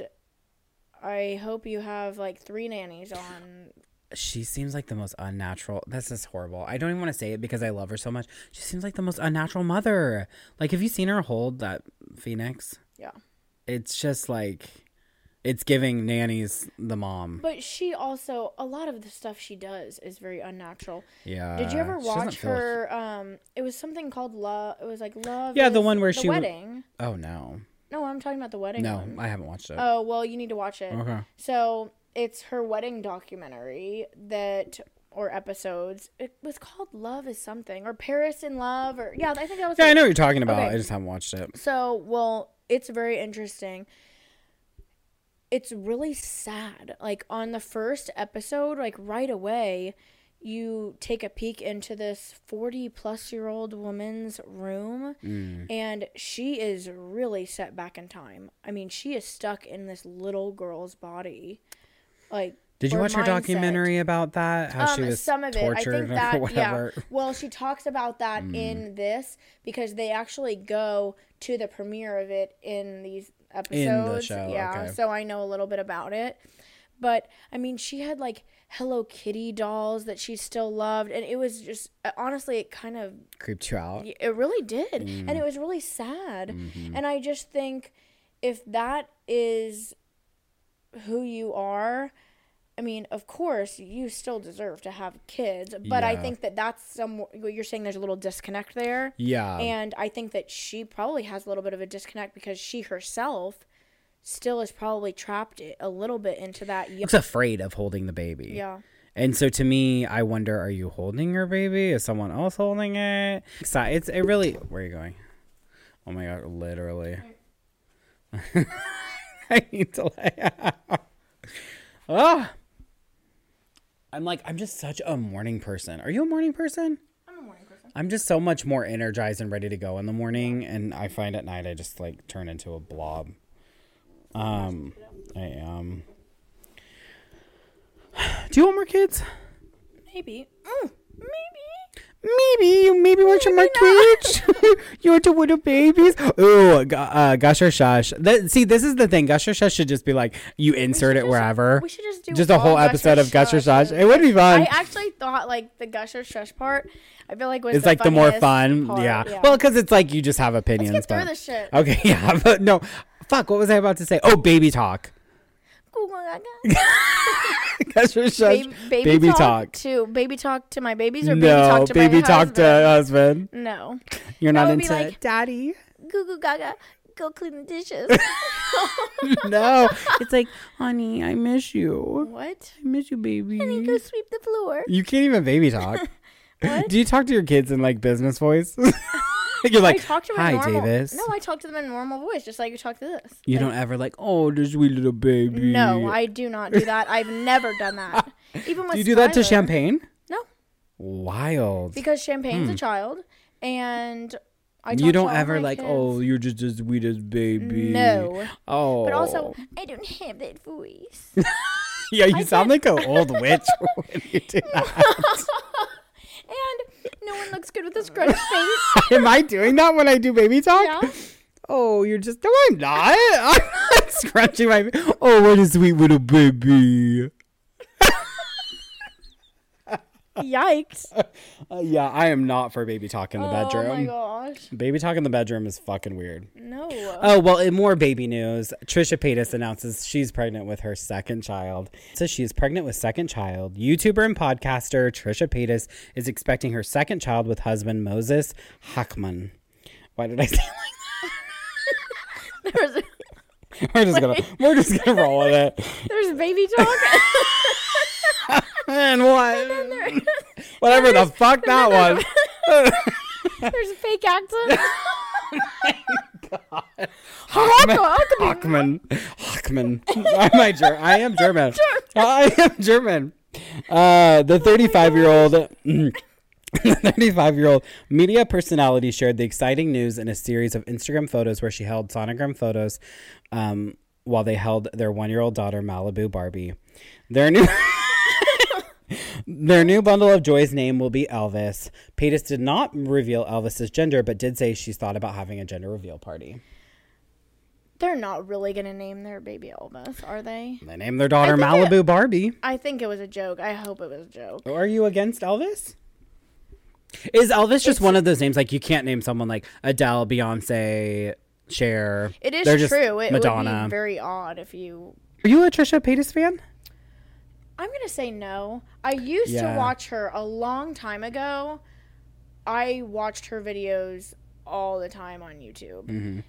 i hope you have like three nannies on she seems like the most unnatural. This is horrible. I don't even want to say it because I love her so much. She seems like the most unnatural mother. Like, have you seen her hold that phoenix? yeah It's just like, it's giving nannies the mom. But she also a lot of the stuff she does is very unnatural. Yeah. Did you ever watch her? Um, it was something called Love. It was like Love. Yeah, the one where the she w- wedding. Oh no, No, I'm talking about the wedding. no, one. I haven't watched it. Oh well, you need to watch it. okay. So it's her wedding documentary that or episodes. It was called Love is something or Paris in Love or yeah, I think that was. Yeah, it. I know what you're talking about. Okay. I just haven't watched it. So, well, it's very interesting. It's really sad. Like on the first episode, like right away, you take a peek into this 40 plus year old woman's room Mm. and she is really set back in time. I mean, she is stuck in this little girl's body. Like Did you watch her documentary about that? How she Um, was some of it. I think that yeah. whatever. Mm. Well, she talks about that in this because they actually go to the premiere of it in these episodes. In the show, yeah, okay. so I know a little bit about it. But I mean, she had like Hello Kitty dolls that she still loved, and it was just uh, honestly, it kind of Creeped you out. it really did. Mm. And it was really sad. Mm-hmm. And I just think if that is who you are, I mean, of course, you still deserve to have kids. But I think that that's some, you're saying there's a little disconnect there. Yeah. And I think that she probably has a little bit of a disconnect because she herself still is probably trapped a little bit into that. young- looks afraid of holding the baby. Yeah. And so to me, I wonder: Are you holding your baby? Is someone else holding it? So It's it really. Where are you going? Oh my god! Literally. I need to lay out. Ah. I'm like I'm just such a morning person. Are you a morning person? I'm a morning person. I'm just so much more energized and ready to go in the morning, and I find at night I just like turn into a blob. Um, I am. Do you want more kids? Maybe. Mm, maybe. You maybe want some more kids. you want to little babies? Oh, uh, gush or shush. That, see, this is the thing. Gush or shush should just be like you insert it just- wherever. We should just do Just a whole episode of gush or shush. It would be fun. I actually thought like the gush or shush part. I feel like was it's like the more fun. part, Yeah. Well, because it's like you just have opinions. let's get through but- this shit. Okay. Yeah. But no. Fuck. What was I about to say? Oh, baby talk. Gush or shush. Baby, baby, talk, to baby talk to my babies or baby talk to baby my talk to husband? husband. No, You're That not would into like- daddy. goo goo gaga, go clean the dishes. no, it's like, honey, I miss you. what? I miss you, baby. Can you go sweep the floor. You can't even baby talk. What? Do you talk to your kids in like business voice? You're like, I talk to them hi, in normal. Davis. No, I talk to them in normal voice, just like you talk to this. you Like, don't ever like, oh, this sweet little baby. No, I do not do that. I've never done that. Even with Do you do that to Champagne? No, Wild. because Champagne's a child, and I. talk Hmm. you don't ever like, kids. oh, you're just as sweet as baby. No. Oh. But also, I don't have that voice. yeah, you I sound like an old witch when you do that. and no one looks good with a scrunched face. Am I doing that when I do baby talk? Yeah. Oh, you're just no, I'm not. I'm not scrunching my. Oh, what a sweet little baby. Yikes. Uh, yeah, I am not for baby talk in the Oh my bedroom. gosh. baby talk in the bedroom is fucking weird. No. Oh well, in more baby news, Trisha Paytas announces she's pregnant with her second child. So she is pregnant with second child. YouTuber and podcaster Trisha Paytas is expecting her second child with husband Moses Hacmon. Why did I say like a- we're just gonna we're just gonna roll with it. There's baby talk. And what? Whatever the fuck that was. There's a fake accent. Hockman. Hockman. I'm I, Ger- I am German. I am German. Uh, the 35 year old. The 35 year old media personality shared the exciting news in a series of Instagram photos where she held sonogram photos um, while they held their one year old daughter, Malibu Barbie. Their new. Their new bundle of joy's name will be Elvis. Paytas did not reveal Elvis's gender, but did say she's thought about having a gender reveal party. They're not really gonna name their baby Elvis, are they? They named their daughter Malibu Barbie. I think it was a joke. I hope it was a joke. Are you against Elvis? Is Elvis just one of those names like you can't name someone like Adele, Beyonce, Cher? It is true. It would Madonna. be very odd if you. Are you a Trisha Paytas fan? I'm gonna say no. I used Yeah. to watch her a long time ago. I watched her videos all the time on YouTube. Mhm.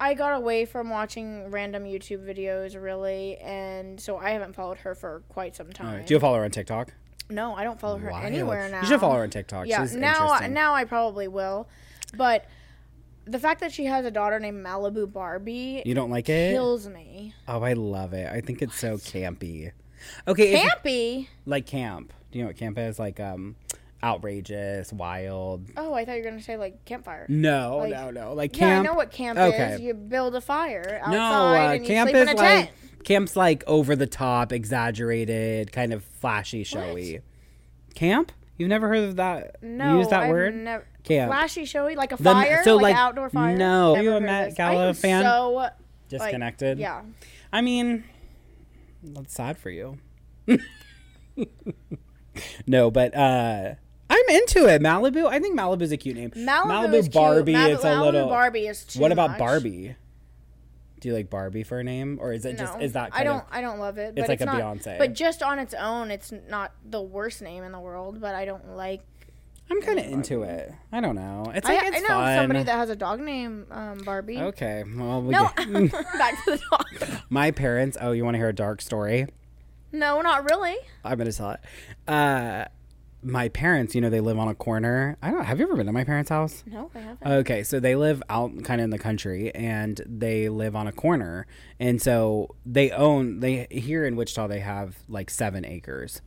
I got away from watching random YouTube videos really, and so I haven't followed her for quite some time. right. Do you follow her on TikTok? no, I don't follow her Wild. anywhere now. You should follow her on TikTok. Yeah, She's now now I probably will, but the fact that she has a daughter named Malibu Barbie you don't like it? kills me. Oh, I love it. I think it's so campy. Okay, if- Campy. like camp. Do you know what camp is? Like um, outrageous, wild. Oh, I thought you were gonna say like campfire. No, Like- no, no. Like Yeah, I camp. know what camp Okay. is. You build a fire outside no, uh, and you camp sleep is in a like tent. camp's like over the top, exaggerated, kind of flashy, showy. Camp? You've never heard of that? No, use that I've word? Never, Camp. flashy, showy, like a The- fire, so, like, like, outdoor fire. no. Never You a Met. Gala fan? So like, Disconnected. yeah, I mean, that's sad for you. no, but uh I'm into it. Malibu. I think Malibu's a cute name. Malibu, is cute. Barbie. Malibu, it's a Malibu little. Barbie is too what about much. Barbie? Do you like Barbie for a name, or is it just is that? I don't. Of, I don't love it. it's But like it's a not, Beyonce. But just on its own, it's not the worst name in the world. But I don't like. I'm kind of into it. I don't know. It's I, like I it's know fun. somebody that has a dog named um, Barbie. Okay. Well, we No, get- back to the dog. my parents. Oh, you want to hear a dark story? No, not really. I'm gonna tell it. Uh, my parents, you know, they live on a corner. I don't. Have you ever been to my parents' house? No, I haven't. Okay, so they live out kind of in the country, and they live on a corner, and so they own. They here in Wichita, they have like seven acres,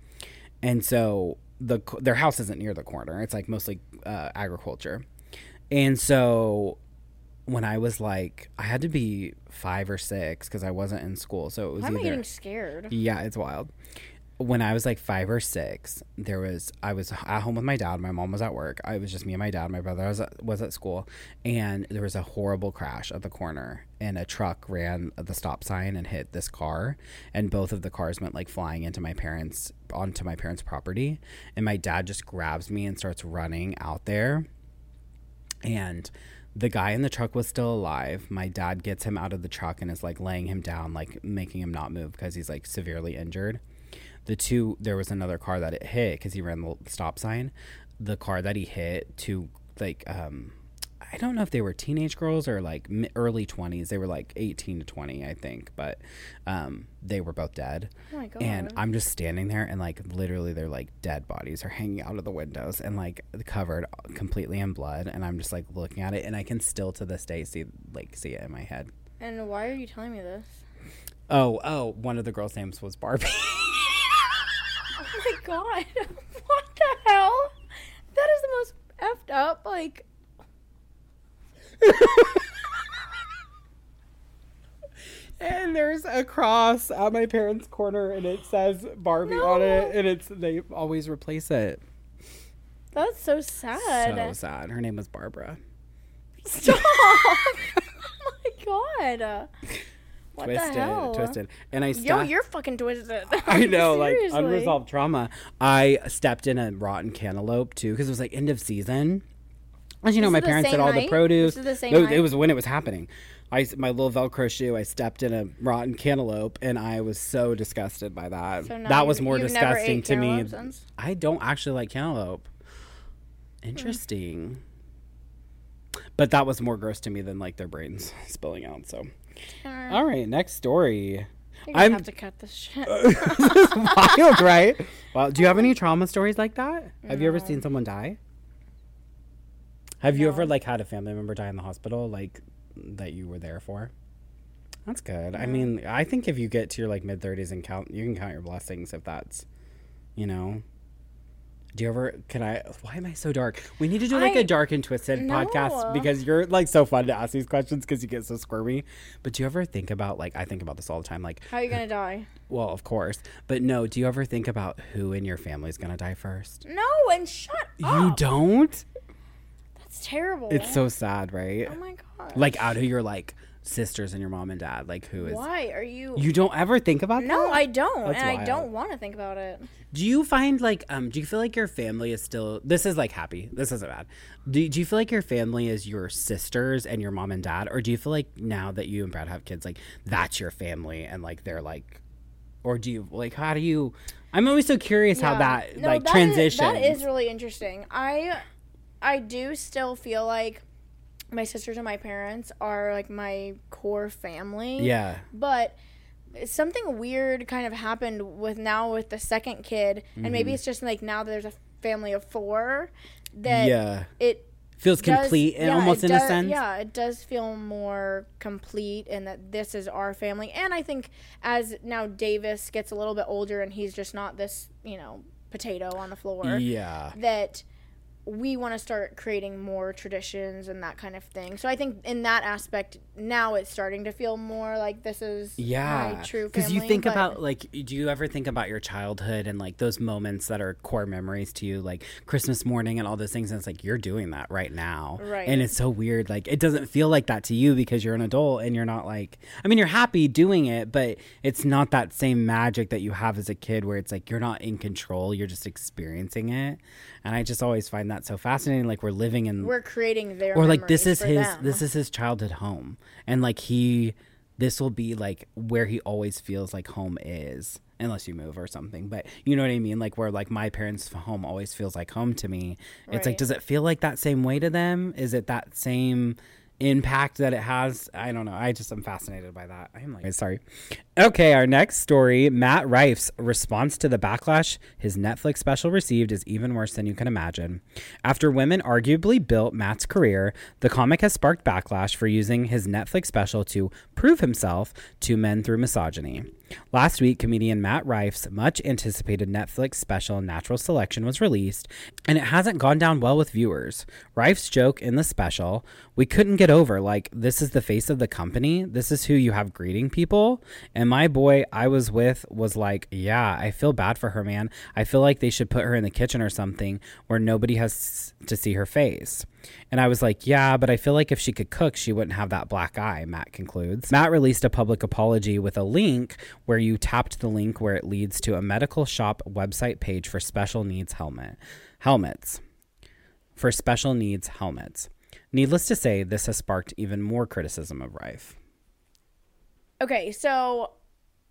and so the their house isn't near the corner. It's like mostly uh, agriculture, and so when I was like, I had to be five or six because I wasn't in school, so it was Why am I getting scared? Yeah, it's wild. When I was like five or six, there was I was at home with my dad. My mom was at work. I was just me and my dad. My brother was at, was at school, and there was a horrible crash at the corner. And a truck ran the stop sign and hit this car, and both of the cars went like flying into my parents onto my parents' property. And my dad just grabs me and starts running out there, and the guy in the truck was still alive. My dad gets him out of the truck and is like laying him down, like making him not move because he's like severely injured. The two, there was another car that it hit because he ran the stop sign. The car that he hit, two like, um, I don't know if they were teenage girls or like early 20s. They were like 18 to 20, I think, but um, they were both dead. Oh my god. And I'm just standing there, and like literally, they're like dead bodies are hanging out of the windows and like covered completely in blood. And I'm just like looking at it, and I can still to this day see like see it in my head. And why are you telling me this? Oh, oh, one of the girls' names was Barbie. Oh my god. what the hell? That is the most effed up, like and there's a cross at my parents' corner, and it says Barbie on it, and it's they always replace it. that's so sad. So sad. Her name was Barbara. Stop. oh my god. What twisted, the hell? twisted. And I Yo, stepped. you're fucking twisted. I know, like unresolved trauma. I stepped in a rotten cantaloupe too because it was like end of season. As you know, This my parents did same all the produce. The No, night? It was when it was happening. I my little Velcro shoe. I stepped in a rotten cantaloupe, and I was so disgusted by that. So that was more disgusting to me. since? I don't actually like cantaloupe. Interesting. But that was more gross to me than like their brains spilling out. So, Uh, all right, next story. I'm- have to cut this shit. this is wild, right? Well, do you have any trauma stories like that? Have you ever seen someone die? Have you ever like had a family member die in the hospital, like that you were there for? That's good. I mean, I think if you get to your like mid thirties and count, you can count your blessings if that's, you know. Do you ever? Can I? Why am I so dark? We need to do like a I- dark and twisted podcast because you're like so fun to ask these questions because you get so squirmy. But do you ever think about like I think about this all the time, like How are you gonna die? well, of course. But no, do you ever think about who in your family is going to die first? No, and shut You up. don't? That's terrible. It's so sad, right? Oh my god. Like out of your like sisters and your mom and dad, like who is Why are you? You don't ever think about no, that? No, I don't, That's and I don't want to think about it. Do you find like um do you feel like your family is still this is like happy. This isn't bad. Do, do you feel like your family is your sisters and your mom and dad or do you feel like now that you and Brad have kids like that's your family and like they're like or do you like how do you I'm always so curious how that No, like that transitions. that is really interesting. I I do still feel like my sisters and my parents are like my core family. yeah. But something weird kind of happened with now with the second kid, and Mm-hmm. maybe it's just like now that there's a family of four that yeah. it Feels does- complete and yeah, almost in a sense. Yeah, it does feel more complete and that this is our family. And I think as now Davis gets a little bit older and he's just not this, you know, potato on the floor, Yeah. that we want to start creating more traditions and that kind of thing. So I think in that aspect, now it's starting to feel more like this is Yeah. my true. Because you think about like, do you ever think about your childhood and like those moments that are core memories to you, like Christmas morning and all those things? And it's like you're doing that right now, Right. And it's so weird. Like it doesn't feel like that to you because you're an adult and you're not like. I mean, you're happy doing it, but it's not that same magic that you have as a kid, where it's like you're not in control. You're just experiencing it, and I just always find that so fascinating. Like we're living in we're creating their or like this is his them. this is his childhood home. And like he this will be like where he always feels like home is unless you move or something. But you know what i mean? Like where like my parents home always feels like home to me. It's like does it feel like that same way to them? Is it that same impact that it has. I don't know. I just am fascinated by that. I'm like sorry. Okay our next story matt rife's response to the backlash his netflix special received is even worse than you can imagine. After women arguably built matt's career the comic has sparked backlash for using his netflix special to prove himself to men through misogyny last week comedian matt rife's much anticipated netflix special natural selection was released and it hasn't gone down well with viewers. Rife's joke in the special we couldn't get over like this is the face of the company this is who you have greeting people. And my boy i was with was like yeah i feel bad for her man. I feel like they should put her in the kitchen or something where nobody has to see her face and I was like, yeah, but I feel like if she could cook, she wouldn't have that black eye, Matt concludes. Matt released a public apology with a link where you tapped the link where it leads to a medical shop website page for special needs helmet helmets. For special needs helmets. Needless to say, this has sparked even more criticism of Rife. Okay, so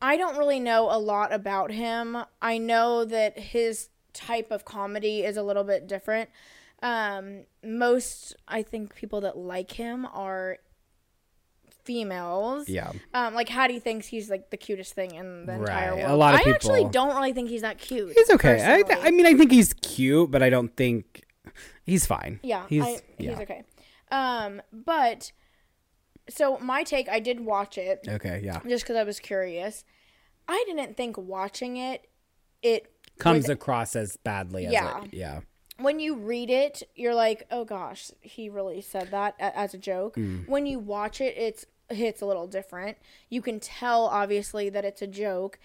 I don't really know a lot about him. I know that his type of comedy is a little bit different. Um, most, I think, people that like him are females. Yeah. Um, like Hattie thinks he's like the cutest thing in the entire Right, a lot of I actually don't really think he's that cute. He's okay. I, th- I mean, I think he's cute, but I don't think he's fine. Yeah, He's, I, yeah. he's okay. Um, but so my take, I did watch it Okay, yeah. just because I was curious. I didn't think watching it, it Comes across as badly as Yeah. it. Yeah. When you read it, you're like, oh gosh, he really said that as a joke. Mm. When you watch it, it's hits a little different. You can tell obviously that it's a joke,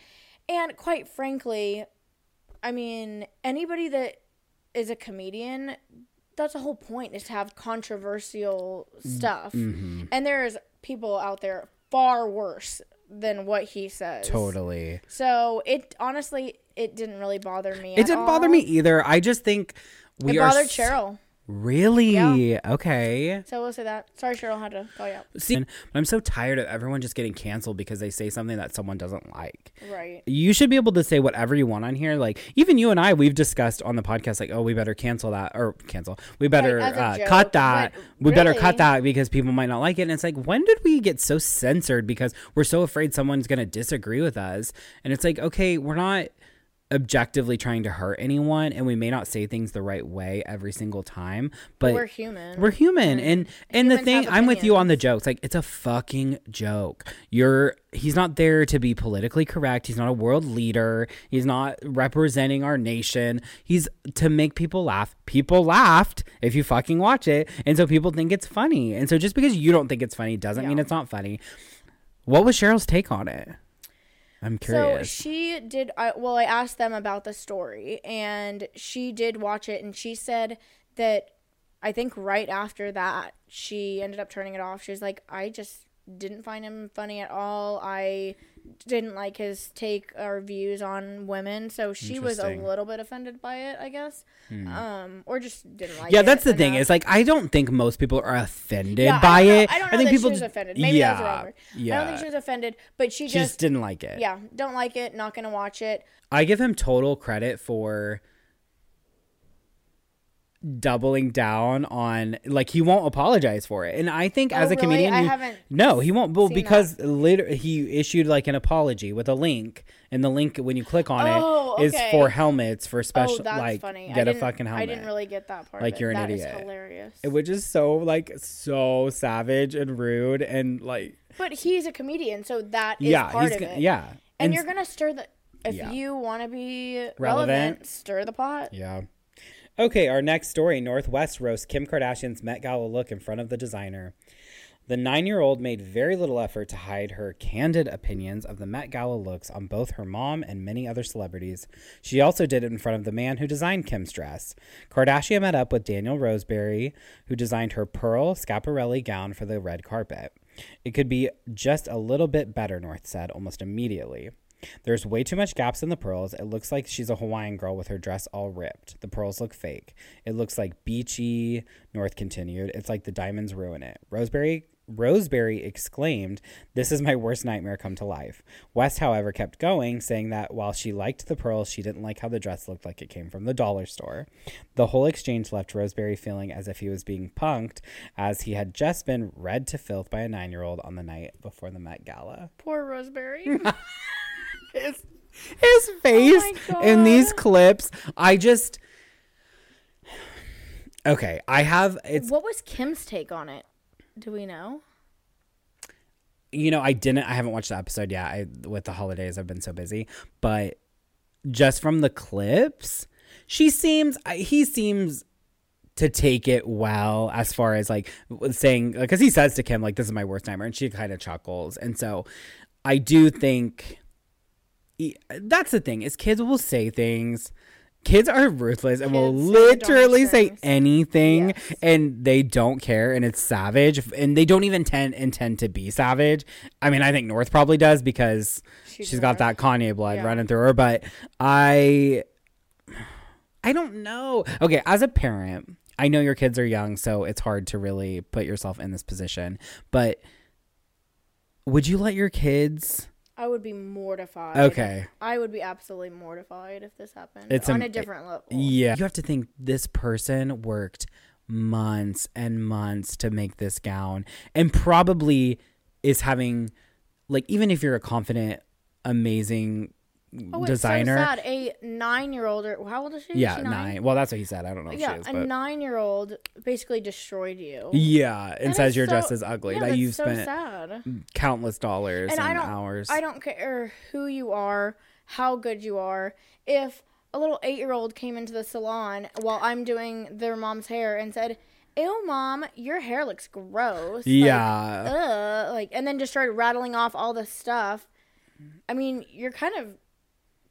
and quite frankly, I mean anybody that is a comedian, that's the whole point is to have controversial stuff, Mm-hmm. and there's people out there far worse than what he says. Totally. So it honestly, it didn't really bother me. It didn't bother me either. I just think we It bothered Cheryl. Really? Okay. So we'll say that. Sorry, Cheryl, had to call you out. See, but I'm so tired of everyone just getting canceled because they say something that someone doesn't like. Right. You should be able to say whatever you want on here. Like even you and I, we've discussed on the podcast, like, oh, we better cancel that or cancel. We better uh, joke, cut that. We better cut that because people might not like it. And it's like, when did we get so censored because we're so afraid someone's gonna disagree with us? And it's like, okay, we're not objectively trying to hurt anyone and we may not say things the right way every single time but We're human. we're human. And and the thing i'm with you on the jokes. Like it's a fucking joke. You're he's not there to be politically correct. He's not a world leader. He's not representing our nation. He's to make people laugh. People laughed if you fucking watch it. And so people think it's funny. And so just because you don't think it's funny doesn't mean it's not funny. What was cheryl's take on it i'm So curious she did. I, well, I asked them about the story, and she did watch it, and she said that I think right after that she ended up turning it off. She was like, "I just didn't find him funny at all. I didn't like his take or views on women." So she was a Hmm. little bit offended by it, I guess, um, or just didn't like. yeah, it that's the thing. Is like I don't think most people are offended Yeah, by I it. I don't know think that people she was offended. Maybe yeah, the wrong. Yeah, I don't think she was offended, but she She just, just didn't like it. yeah, don't like it. Not gonna watch it. I give him total credit for doubling down on like he won't apologize for it and i think Oh, as a really? comedian I you- haven't no he won't well because later he issued like an apology with a link and the link when you click on Oh, it is okay. for helmets for oh, special oh, like funny. I get a fucking helmet I didn't really get that part. Like, you're an That idiot. hilarious. which is so like so savage and rude and like but he's a comedian, so that is yeah part he's of it. yeah and, you're gonna stir the. If Yeah. you want to be relevant, Relevant. stir the pot. Yeah. Okay, our next story North West roasts Kim Kardashian's Met Gala look in front of the designer. The nine year old made very little effort to hide her candid opinions of the Met Gala looks on both her mom and many other celebrities. She also did it in front of the man who designed Kim's dress. Kardashian met up with Daniel Roseberry, who designed her pearl Schiaparelli gown for the red carpet. It could be just a little bit better, North said almost immediately. There's way too much gaps in the pearls. It looks like she's a Hawaiian girl with her dress all ripped. The pearls look fake. It looks like beachy, North continued. It's like the diamonds ruin it. Roseberry Roseberry exclaimed, This is my worst nightmare come to life. West, however, kept going, saying that while she liked the pearls, she didn't like how the dress looked like it came from the dollar store. The whole exchange left Roseberry feeling as if he was being punked, as he had just been read to filth by a nine year old on the night before the Met Gala Poor Roseberry. his his face Oh in these clips. I just okay. I have it's what was Kim's take on it? Do we know? you know I didn't I haven't watched the episode yet. I with the holidays I've been so busy, but just from the clips, she seems he seems to take it well as far as like saying because he says to Kim like this is my worst nightmare and she kind of chuckles and so I do think that's the thing is kids will say things kids are ruthless and will Kids say literally say anything Yes. and they don't care and it's savage and they don't even tend intend to be savage i mean i think north probably does because She's she's got that kanye blood Yeah. running through her but i i don't know okay as a parent i know your kids are young so it's hard to really put yourself in this position but would you let your kids I would be mortified. okay I would be absolutely mortified if this happened. It's on am- a different level. Yeah. You have to think this person worked months and months to make this gown and probably is having like even if you're a confident amazing Oh, designer so sad. A nine-year-old, or how old is she? Is yeah she nine? well that's what he said i don't know if Yeah, she is a but nine-year-old basically destroyed you. yeah and That says your so- dress is ugly yeah, that you've so spent sad. countless dollars and, And I don't- hours I don't care who you are, how good you are. If a little eight-year-old came into the salon while I'm doing their mom's hair and said, "Ew, mom, your hair looks gross." Like, yeah ugh, like, and then just started rattling off all this stuff. I mean, you're kind of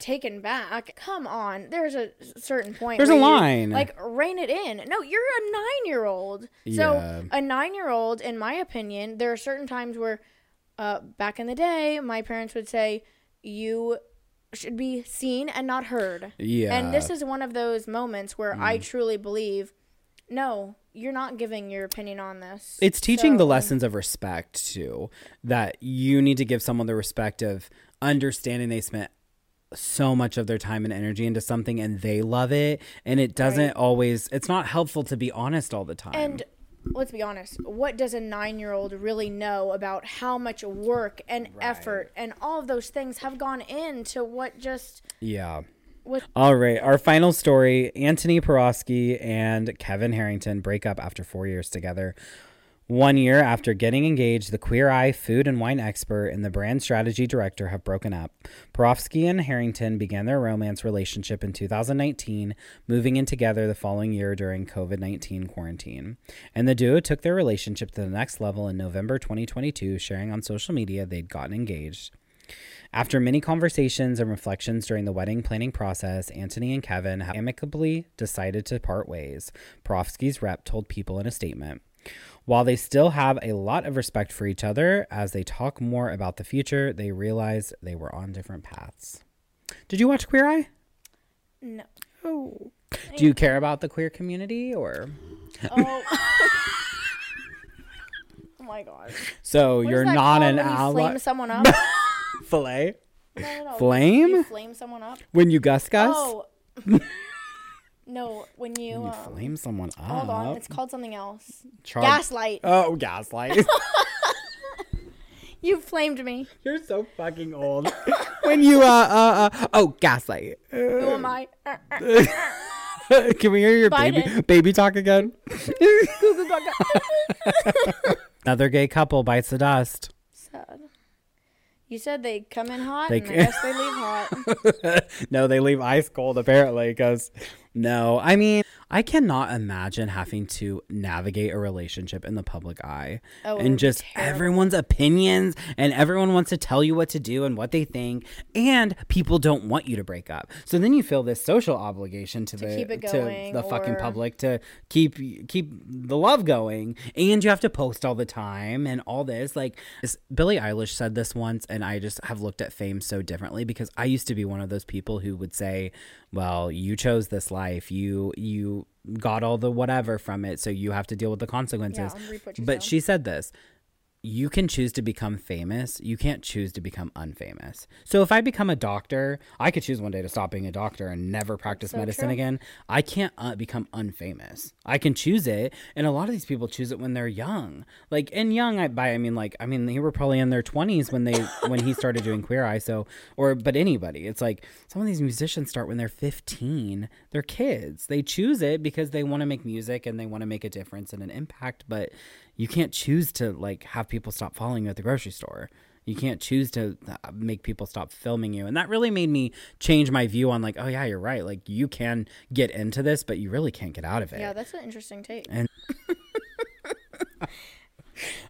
taken back. Come on, there's a certain point. There's a you, line. Like, rein it in. No, you're a nine-year-old. Yeah. So a nine-year-old, in my opinion, there are certain times where, uh, back in the day, my parents would say, "You should be seen and not heard." yeah And this is one of those moments where I Mm. truly believe no, you're not giving your opinion on this. It's teaching the lessons of respect too. That you need to give someone the respect of understanding they spent so much of their time and energy into something and they love it and it doesn't Right. always it's not helpful to be honest all the time. And let's be honest, what does a nine year old really know about how much work and effort and all of those things have gone into what just yeah. what All right, our final story Antoni Porowski and Kevin Harrington break up after four years together. One year after getting engaged, the Queer Eye food and wine expert and the brand strategy director have broken up. Porowski and Harrington began their romance relationship in 2019, moving in together the following year during COVID 19 quarantine. And the duo took their relationship to the next level in November 2022, sharing on social media they'd gotten engaged. After many conversations and reflections during the wedding planning process, Anthony and Kevin have amicably decided to part ways, Porowski's rep told people in a statement. While they still have a lot of respect for each other, as they talk more about the future, they realize they were on different paths. Did you watch Queer Eye? no. Oh. Do you care about the queer community or? Oh. oh my god. So What you're not an ally. Flame someone up. Filet? No, no, no. Flame? You flame someone up. When you gus gus? Oh. no, when you, When you um, flame someone up. hold on, it's called something else. Char- Gaslight. Oh, gaslight. You flamed me. You're so fucking old. when you uh uh, uh oh gaslight. Who am I? Uh, uh, Can we hear your baby Biden. baby talk again? Another gay couple bites the dust. Sad. You said they come in hot, They and I guess they leave hot. no, they leave ice cold apparently because no. I mean, I cannot imagine having to navigate a relationship in the public eye Oh, and just everyone's opinions and everyone wants to tell you what to do and what they think and people don't want you to break up. So then you feel this social obligation to, the keep it to the fucking public to keep keep the love going and you have to post all the time and all this. Like this, Billie Eilish said this once and I just have looked at fame so differently because I used to be one of those people who would say well you chose this life. You you got all the whatever from it so you have to deal with the consequences. Yeah, reap what you but she said this you can choose to become famous. You can't choose to become unfamous. So if I become a doctor, I could choose one day to stop being a doctor and never practice So medicine true. again. I can't uh, become unfamous. I can choose it, and a lot of these people choose it when they're young. Like and young, I by I mean like I mean they were probably in their twenties when they when he started doing Queer Eye. So or but anybody, it's like some of these musicians start when they're fifteen. They're kids. They choose it because they want to make music and they want to make a difference and an impact. But you can't choose to like have people stop following you at the grocery store. You can't choose to uh, make people stop filming you. And that really made me change my view on like, oh yeah, you're right. Like you can get into this, but you really can't get out of it. Yeah, that's an interesting take. And-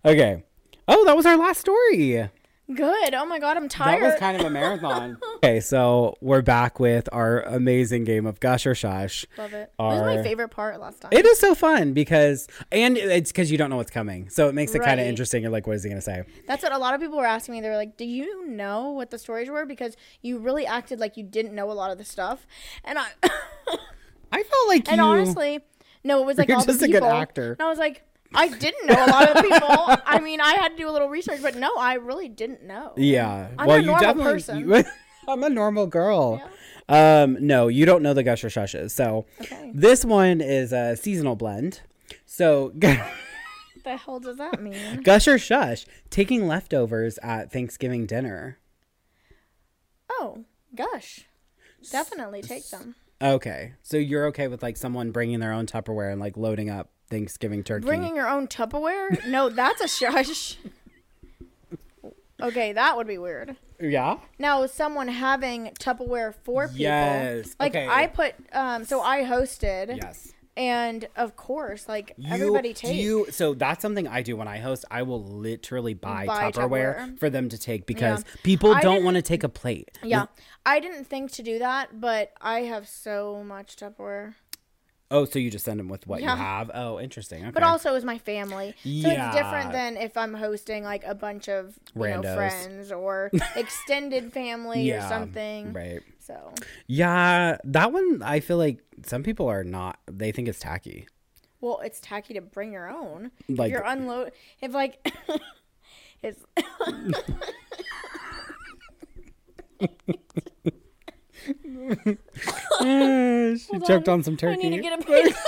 Okay. Oh, that was our last story. Good. Oh my god, I'm tired. That was kind of a marathon. okay, so we're back with our amazing game of Gush or Shush. Love it. It was my favorite part last time. It is so fun because, and it's because you don't know what's coming. So it makes it kind of interesting. You're like, what is he going to say? That's what a lot of people were asking me. They were like, "Do you know what the stories were?" Because you really acted like you didn't know a lot of the stuff, and I I felt like and you. honestly, no, it was like You're all the just a good actor. And I was like, I didn't know a lot of people. I mean, I had to do a little research, but no, I really didn't know. Yeah. I'm well, a you normal definitely. person. you- I'm a normal girl. Um, no, you don't know the Gusher Shushes. So Okay. this one is a seasonal blend. So What the hell does that mean? Gush or Shush, taking leftovers at Thanksgiving dinner. Oh, gosh, definitely take them. Okay, so you're okay with like someone bringing their own Tupperware and like loading up Thanksgiving turkey? Bringing your own Tupperware? No, that's a shush. Okay, that would be weird. yeah. Now, someone having Tupperware for people. Yes, Like okay. I put, um, so I hosted, Yes. and of course, like You, everybody takes. you so that's something I do when I host. I will literally buy, Buy Tupperware, Tupperware. for them to take because Yeah. people I don't want to take a plate. yeah, I didn't think to do that, but I have so much Tupperware. Oh, so you just send them with what Yeah. you have? Oh, interesting. Okay. But also as my family, so Yeah. it's different than if I'm hosting like a bunch of you know friends or extended family or something. Right. So Yeah, that one I feel like some people are not. They think it's tacky. Well, it's tacky to bring your own. Like- if you're unload, if like, it's she Hold choked on. on some turkey. I need to get a page.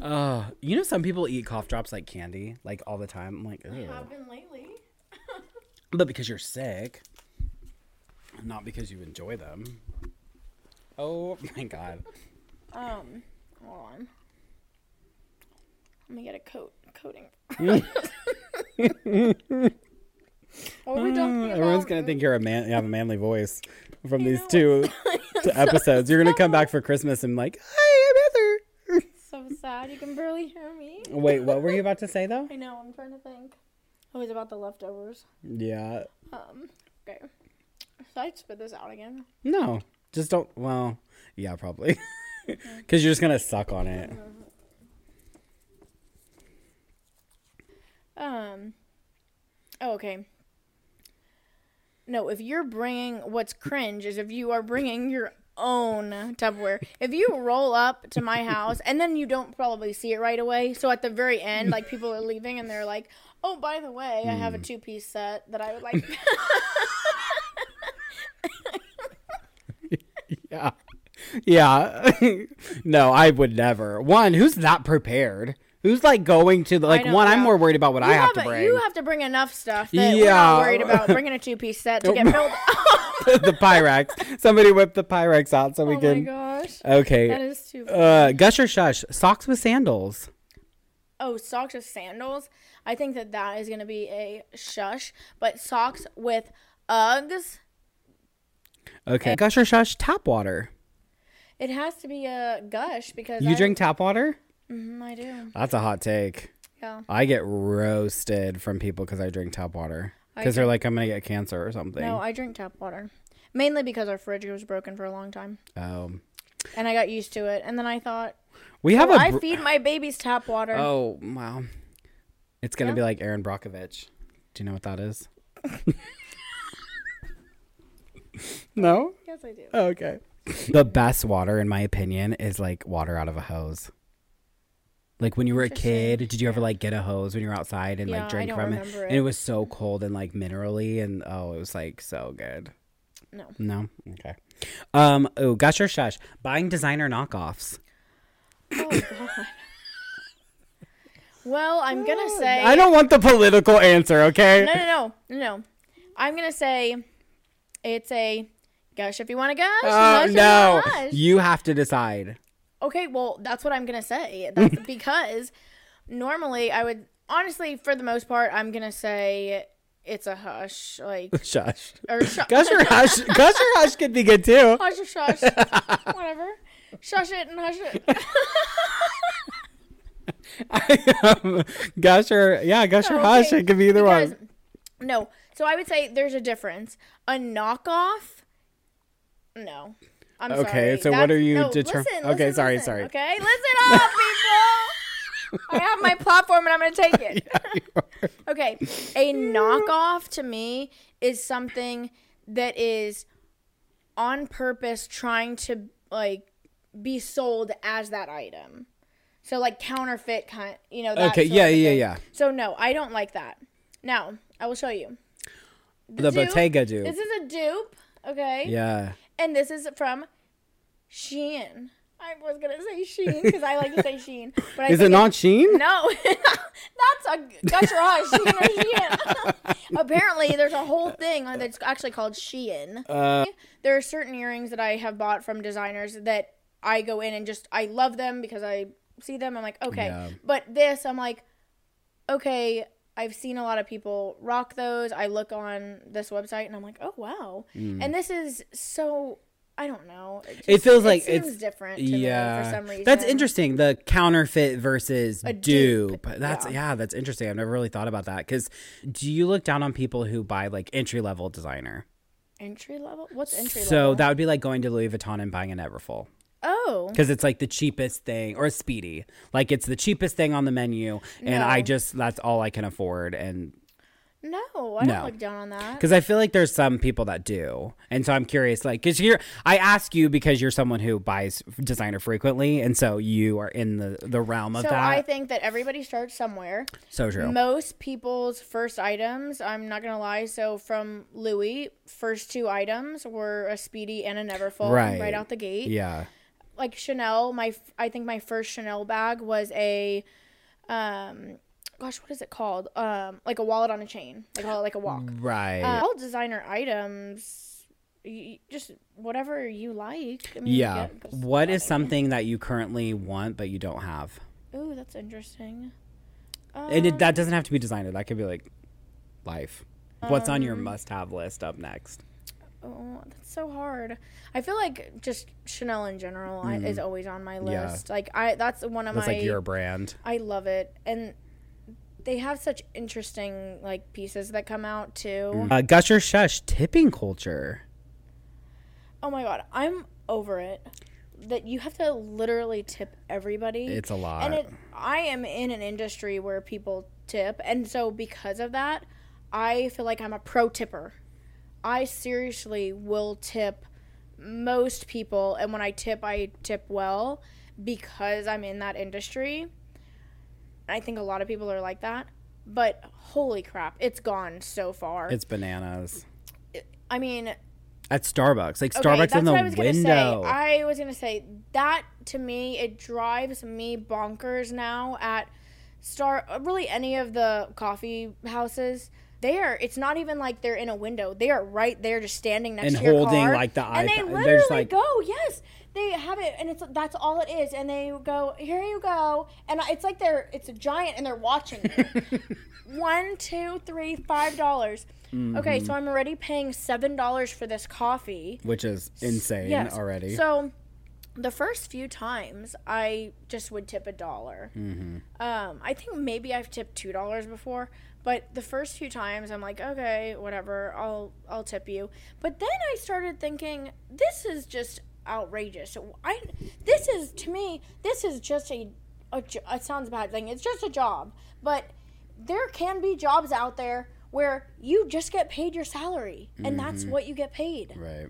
Uh, you know, some people eat cough drops like candy, like all the time. I'm like, I have been lately. but because you're sick, not because you enjoy them. Oh my god. Um, hold on. Let me get a coat coating. What were we talking about? Everyone's gonna think you're a man. You have a manly voice from these two t- episodes. You're gonna come back for Christmas and like, hi, I'm Heather. so sad. You can barely hear me. Wait, what were you about to say though? I know. I'm trying to think. Oh, it's about the leftovers. Yeah. Um. Okay. Should I spit this out again? No, just don't. Well, yeah, probably. Because you're just gonna suck on it. Um. Oh, okay. No, if you're bringing what's cringe is if you are bringing your own Tupperware. If you roll up to my house and then you don't probably see it right away, so at the very end, like people are leaving and they're like, "Oh, by the way, I have a hmm. two piece set that I would like." Yeah. Yeah. no, I would never. One, who's that prepared? Who's like going to the like know, one? I'm more worried about what I You have to bring. You have to bring enough stuff that we're Yeah. not worried about bringing a two piece set to get filled. the Pyrex. Somebody whip the Pyrex out so we can. oh my gosh, Okay. that is too. Funny. Uh, gush or shush? Socks with sandals. Oh, socks with sandals. I think that that is going to be a shush. But socks with Uggs, Okay. Gush or shush? Tap water. it has to be a gush because You I, drink tap water? Mhm, I do. That's a hot take. Yeah. I get roasted from people because I drink tap water. Because they're like, I'm gonna get cancer or something. No, I drink tap water. Mainly because our fridge was broken for a long time, um, and I got used to it. And then I thought, we have oh, a. I br- feed my babies tap water. oh wow, it's gonna Yeah. be like Erin Brockovich. Do you know what that is? no. Yes, I do. Oh, okay. The best water, in my opinion, is like water out of a hose. Like when you were a kid, did you ever like get a hose when you were outside and Yeah, like drink from it? And it. was so cold and like minerally, and oh, it was like so good. No. No, okay. Um, oh, gush or shush? Buying designer knockoffs. Oh God. well, I'm gonna say I don't want the political answer, okay? No, no, no, no, no. I'm gonna say it's a gush if you want to gush. Oh no, gush. you have to decide. Okay, well, that's what I'm gonna say. That's because normally I would honestly, for the most part, I'm gonna say it's a hush, like Shush. or sh- Gush or hush? gush or hush could be good too. hush or shush, whatever. Shush it and hush it. um, gush or yeah, gush or hush. Okay, It could be either because- one. No, so I would say there's a difference. A knockoff, no. I'm Okay, sorry. so what are you no, deter- listen, Okay, listen, sorry, listen, sorry. Okay, listen up, people. I have my platform and I'm gonna take it. yeah, Okay, a knockoff to me is something that is on purpose trying to like be sold as that item. So like counterfeit kind, you know. Okay, yeah, yeah, yeah. So no, I don't like that. Now I will show you. The dupe- Bottega dupe. This is a dupe, okay? Yeah. And this is from Shein. I was gonna say Sheen because I like to say Sheen, but I Is it not Sheen? no, that's a gush or hush. Shein or Shein. Apparently, there's a whole thing that's actually called Shein. Uh, There are certain earrings that I have bought from designers that I go in and just I love them because I see them. I'm like, okay. Yeah. But this, I'm like, okay. I've seen a lot of people rock those. I look on this website and I'm like, oh wow. And this is so. I don't know. It, Mm. It feels like it's- different to me yeah. for some reason. That's interesting. The counterfeit versus A dupe. dupe, That's yeah. yeah. that's interesting. I've never really thought about that. Because do you look down on people who buy like entry level designer? Entry level? What's entry level? so that would be like going to Louis Vuitton and buying an Everfull. Oh, because it's like the cheapest thing or a speedy like it's the cheapest thing on the menu and i just that's all i can afford and No, I No. don't look down on that. Because I feel like there's some people that do, and so I'm curious. Like, because you're, I ask you because you're someone who buys designer frequently, and so you are in the the realm of So that. I think that everybody starts somewhere. so true. Most people's first items, I'm not gonna lie. So from Louis, first two items were a Speedy and a Neverfull Right. right out the gate. yeah. Like Chanel, my I think my first Chanel bag was a, um, gosh, what is it called? Um, like a wallet on a chain. They call it like a walk. Right. Uh, all designer items, just whatever you like. I mean, yeah. get- What is something that you currently want but you don't have? Ooh, that's interesting. and it, Um, that doesn't have to be designer. That could be like life. What's on your Um, must-have list up next? Oh, that's so hard. I feel like just Chanel in general I, is always on my Mm. Yeah. list. Like I, that's one of That's my. like your brand. I love it, and they have such interesting like pieces that come out too. Uh, Gusher Shush tipping culture. Oh my god, I'm over it. That you have to literally tip everybody. It's a lot. and it i am in an industry where people tip and so because of that i feel like i'm a pro tipper i seriously will tip most people and when i tip i tip well because i'm in that industry i think a lot of people are like that but holy crap it's gone so far It's bananas. i mean At Starbucks. Like Okay, Starbucks in the what I was window. Gonna say. I was gonna say that to me, it drives me bonkers now at Star. Really, any of the coffee houses. They are. It's not even like they're in a window. They are right there, just standing next And to your holding, car. like, the And they literally like- go. Yes, they have it, and it's that's all it is. And they go, here you go, and it's like they're it's a giant, and they're watching. you. One, two, three, five dollars. Mm-hmm. Okay, so I'm already paying seven dollars for this coffee. which is insane Yes. already. So the first few times I just would tip a dollar. Mm-hmm. Um, I think maybe I've tipped two dollars before, but the first few times I'm like, okay, whatever, I'll I'll tip you. But then I started thinking, this is just outrageous. I this is to me, this is just a, a it sounds a bad thing. It's just a job, but there can be jobs out there where you just get paid your salary and that's Mm-hmm. what you get paid. Right.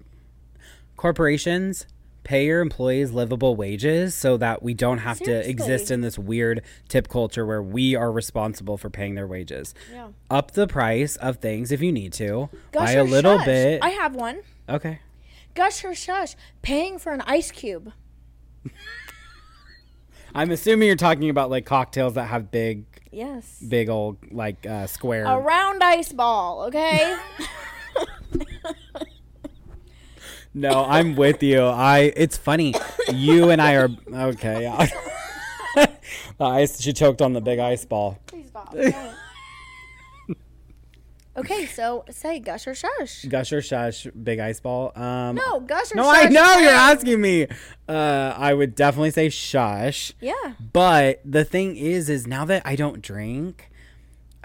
Corporations pay your employees livable wages so that we don't have to exist in this weird tip culture where we are responsible for paying their wages. Yeah. Up the price of things if you need to by Gush a little shush. bit. I have one. okay. Gush or shush. Paying for an ice cube. I'm assuming you're talking about like cocktails that have big, Yes. big old like uh, square. A round ice ball, okay? No, I'm with you. I. It's funny. You and I are okay. the ice. She choked on the big ice ball. Please stop. okay, so say gush or shush. Gush or shush, big ice ball. Um, No, gush or No, shush. I know you're asking me. Uh, I would definitely say shush. Yeah. But the thing is, is now that I don't drink,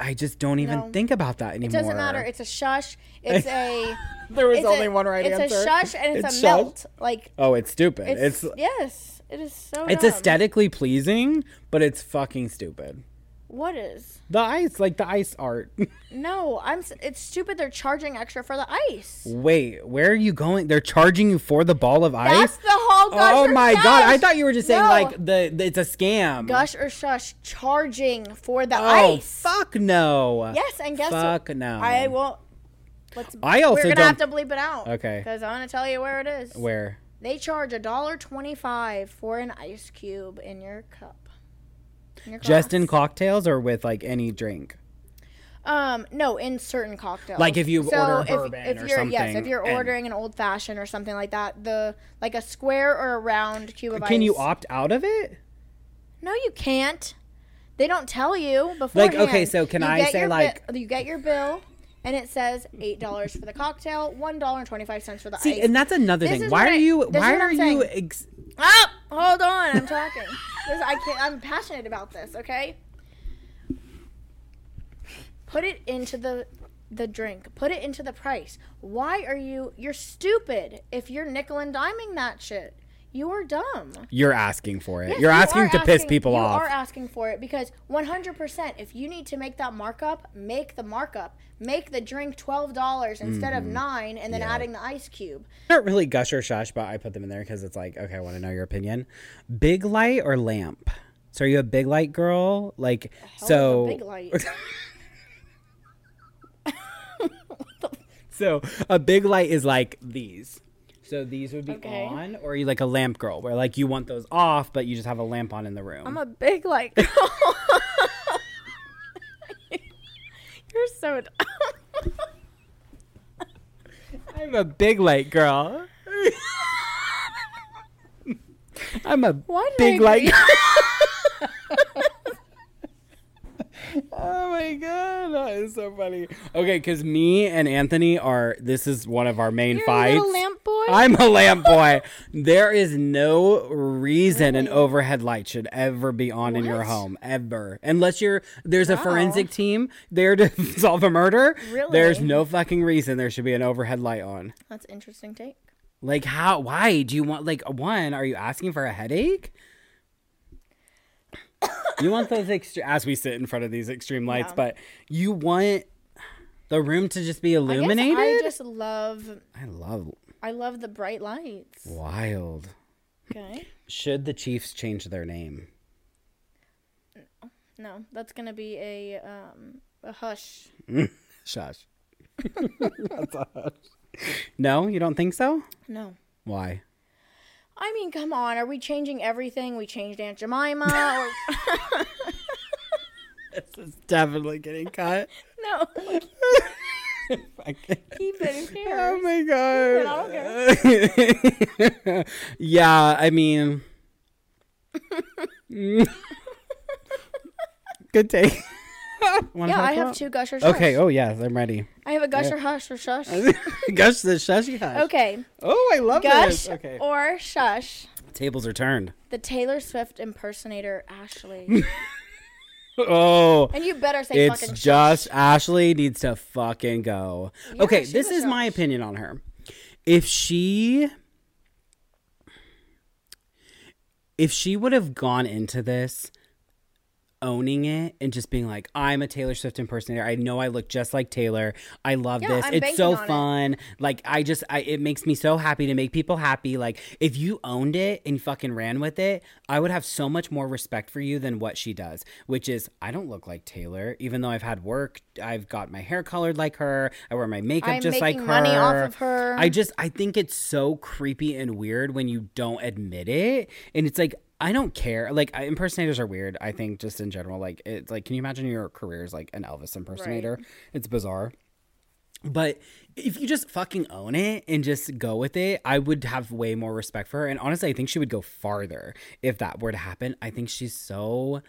I just don't even No. think about that anymore. It doesn't matter. It's a shush. It's a. there was only a, one right it's answer. It's a shush and it's, It's a shush. melt. Like Oh, it's stupid. it's, It's yes, it is so. it's dumb. aesthetically pleasing, but it's fucking stupid. What is? The ice, like the ice art. No, I'm. It's stupid. They're charging extra for the ice. Wait, where are you going? They're charging you for the ball of ice. That's the whole gush oh my shush. god! I thought you were just saying No. like the, the it's a scam. gush or shush charging for the oh ice. fuck no. Yes, and guess what? Fuck what? no. I won't. Let's. I also we're gonna have to bleep it out. Okay. Because I want to tell you where it is. Where? They charge a dollar twenty-five for an ice cube in your cup. Just in cocktails or with like any drink? Um, no, in certain cocktails. Like if you so order if, bourbon if or you're, Yes, something if you're ordering an old fashioned or something like that, the like a square or a round cube of ice. Can you opt out of it? No, you can't. They don't tell you beforehand. Like okay, so can You I say, like- bi- you get your bill, and it says eight dollars for the cocktail, one dollar and twenty five cents for the ice. See, ice. and that's another This thing. Why are I- you? Why are you? Ex- Ah, hold on, I'm talking. this, I can't. I'm passionate about this. Okay. Put it into the the drink. Put it into the price. Why are you? You're stupid if you're nickel and diming that shit. You are dumb. You're asking for it. Yes, You're you asking to piss people you off. You are asking for it because 100%, if you need to make that markup, make the markup. Make the drink $12 instead of 9 and then Mm-hmm. Yeah. adding the ice cube. not really gush or shush, but I put them in there because it's like, okay, I want to know your opinion. Big light or lamp? So are you a big light girl? Like, so a big light. So a big light is like these. So these would be Okay. on, or are you like a lamp girl, where like you want those off, but you just have a lamp on in the room. I'm a big light girl. You're so. I'm a big light girl. I'm a did big light. agree? Oh my god, that is so funny. Okay, because me and Anthony are. This is one of our main You're a fights. little lamp boy? I'm a lamp boy. there is no reason an overhead light should ever be on in your home ever, unless you're there's a forensic team there to solve a murder. Really? There's no fucking reason there should be an overhead light on. That's an interesting take. Like how? Why do you want? Like one? Are you asking for a headache? You want those extre- as we sit in front of these extreme lights, Yeah. but you want the room to just be I illuminated. guess I just love I love I love the bright lights. wild. Okay. Should the Chiefs change their name? No, that's gonna be a um a hush. Shush. That's a hush. No, you don't think so? No. Why? I mean, come on. Are we changing everything? We changed Aunt Jemima. Or... This is definitely getting cut. no. Keep it. Who Oh my god. yeah, I mean Good take. Wanna Yeah, I have about- two gusher shush. Okay, oh yes, I'm ready. I have a gusher hush or shush. Gush the shushy hush. Okay. Oh, I love Gush this. Okay. or shush. Tables are turned. The Taylor Swift impersonator Ashley. Oh. and you better say It's fucking just shush. Ashley needs to fucking go. Yeah, okay, this a is my opinion on her. If she if she would have gone into this owning it and just being like, I'm a Taylor Swift impersonator. I know I look just like Taylor. I love Yeah, this. I'm it's so on it. fun. Like I just I it makes me so happy to make people happy. Like if you owned it and fucking ran with it, I would have so much more respect for you than what she does, which is I don't look like Taylor, even though I've had work. I've got my hair colored like her. I wear my makeup I'm just like her. money off of her. I just I think it's so creepy and weird when you don't admit it, and it's like I don't care. Like I- impersonators are weird. I think just in general, like it's like, can you imagine your career is like an Elvis impersonator? It's bizarre. But if you just fucking own it and just go with it, I would have way more respect for her. And honestly, I think she would go farther if that were to happen. I think she's so.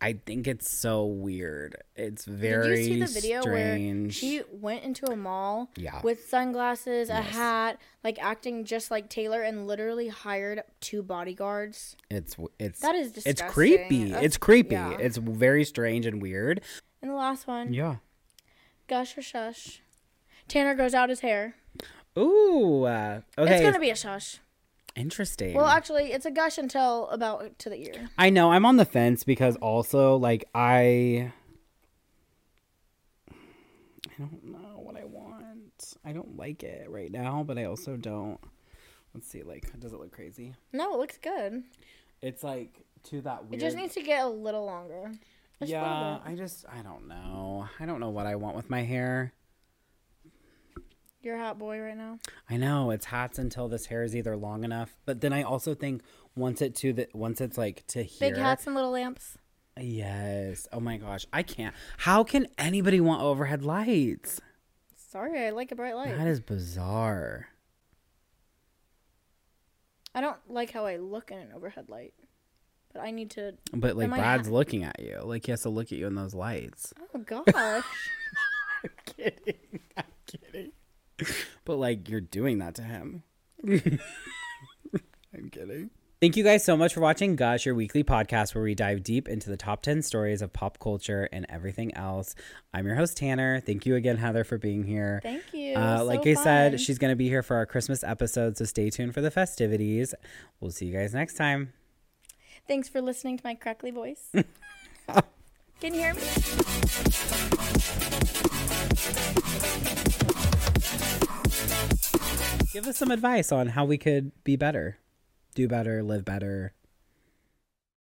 I think it's so weird. It's very Did you see the video where strange. she went into a mall Yeah. with sunglasses, a hat, like acting just like Taylor, and literally hired two bodyguards? It's it's That is It's creepy. That's- it's creepy. yeah. It's very strange and weird. And the last one, Yeah. gush or shush. Tanner grows out his hair. Ooh. Uh, okay. It's gonna be a shush. Interesting. Well, actually, it's a gush until about to the ear. I know I'm on the fence because also like I I don't know what I want. I don't like it right now, but I also don't. Let's see like does it look crazy? No, it looks good. It's like to that It just needs to get a little longer. Just Yeah. I just I don't know. I don't know what I want with my hair. You're a hot boy right now. I know it's hats until this hair is either long enough, but then I also think once it to the once it's like to here. Big hats and little lamps. Yes. Oh my gosh, I can't. How can anybody want overhead lights? Sorry, I like a bright light. That is bizarre. I don't like how I look in an overhead light, but I need to. But like Brad's ha- looking at you. Like he has to look at you in those lights. Oh gosh. I'm kidding. I'm kidding. But like you're doing that to him. I'm kidding. Thank you guys so much for watching Gush, your weekly podcast where we dive deep into the top 10 stories of pop culture and everything else. I'm your host, Tanner. Thank you again, Heather, for being here. Thank you. you. Uh, So like I fun. said, she's going to be here for our Christmas episode, so stay tuned for the festivities. We'll see you guys next time. Thanks for listening to my crackly voice. Can you hear me? Give us some advice on how we could be better, do better, live better,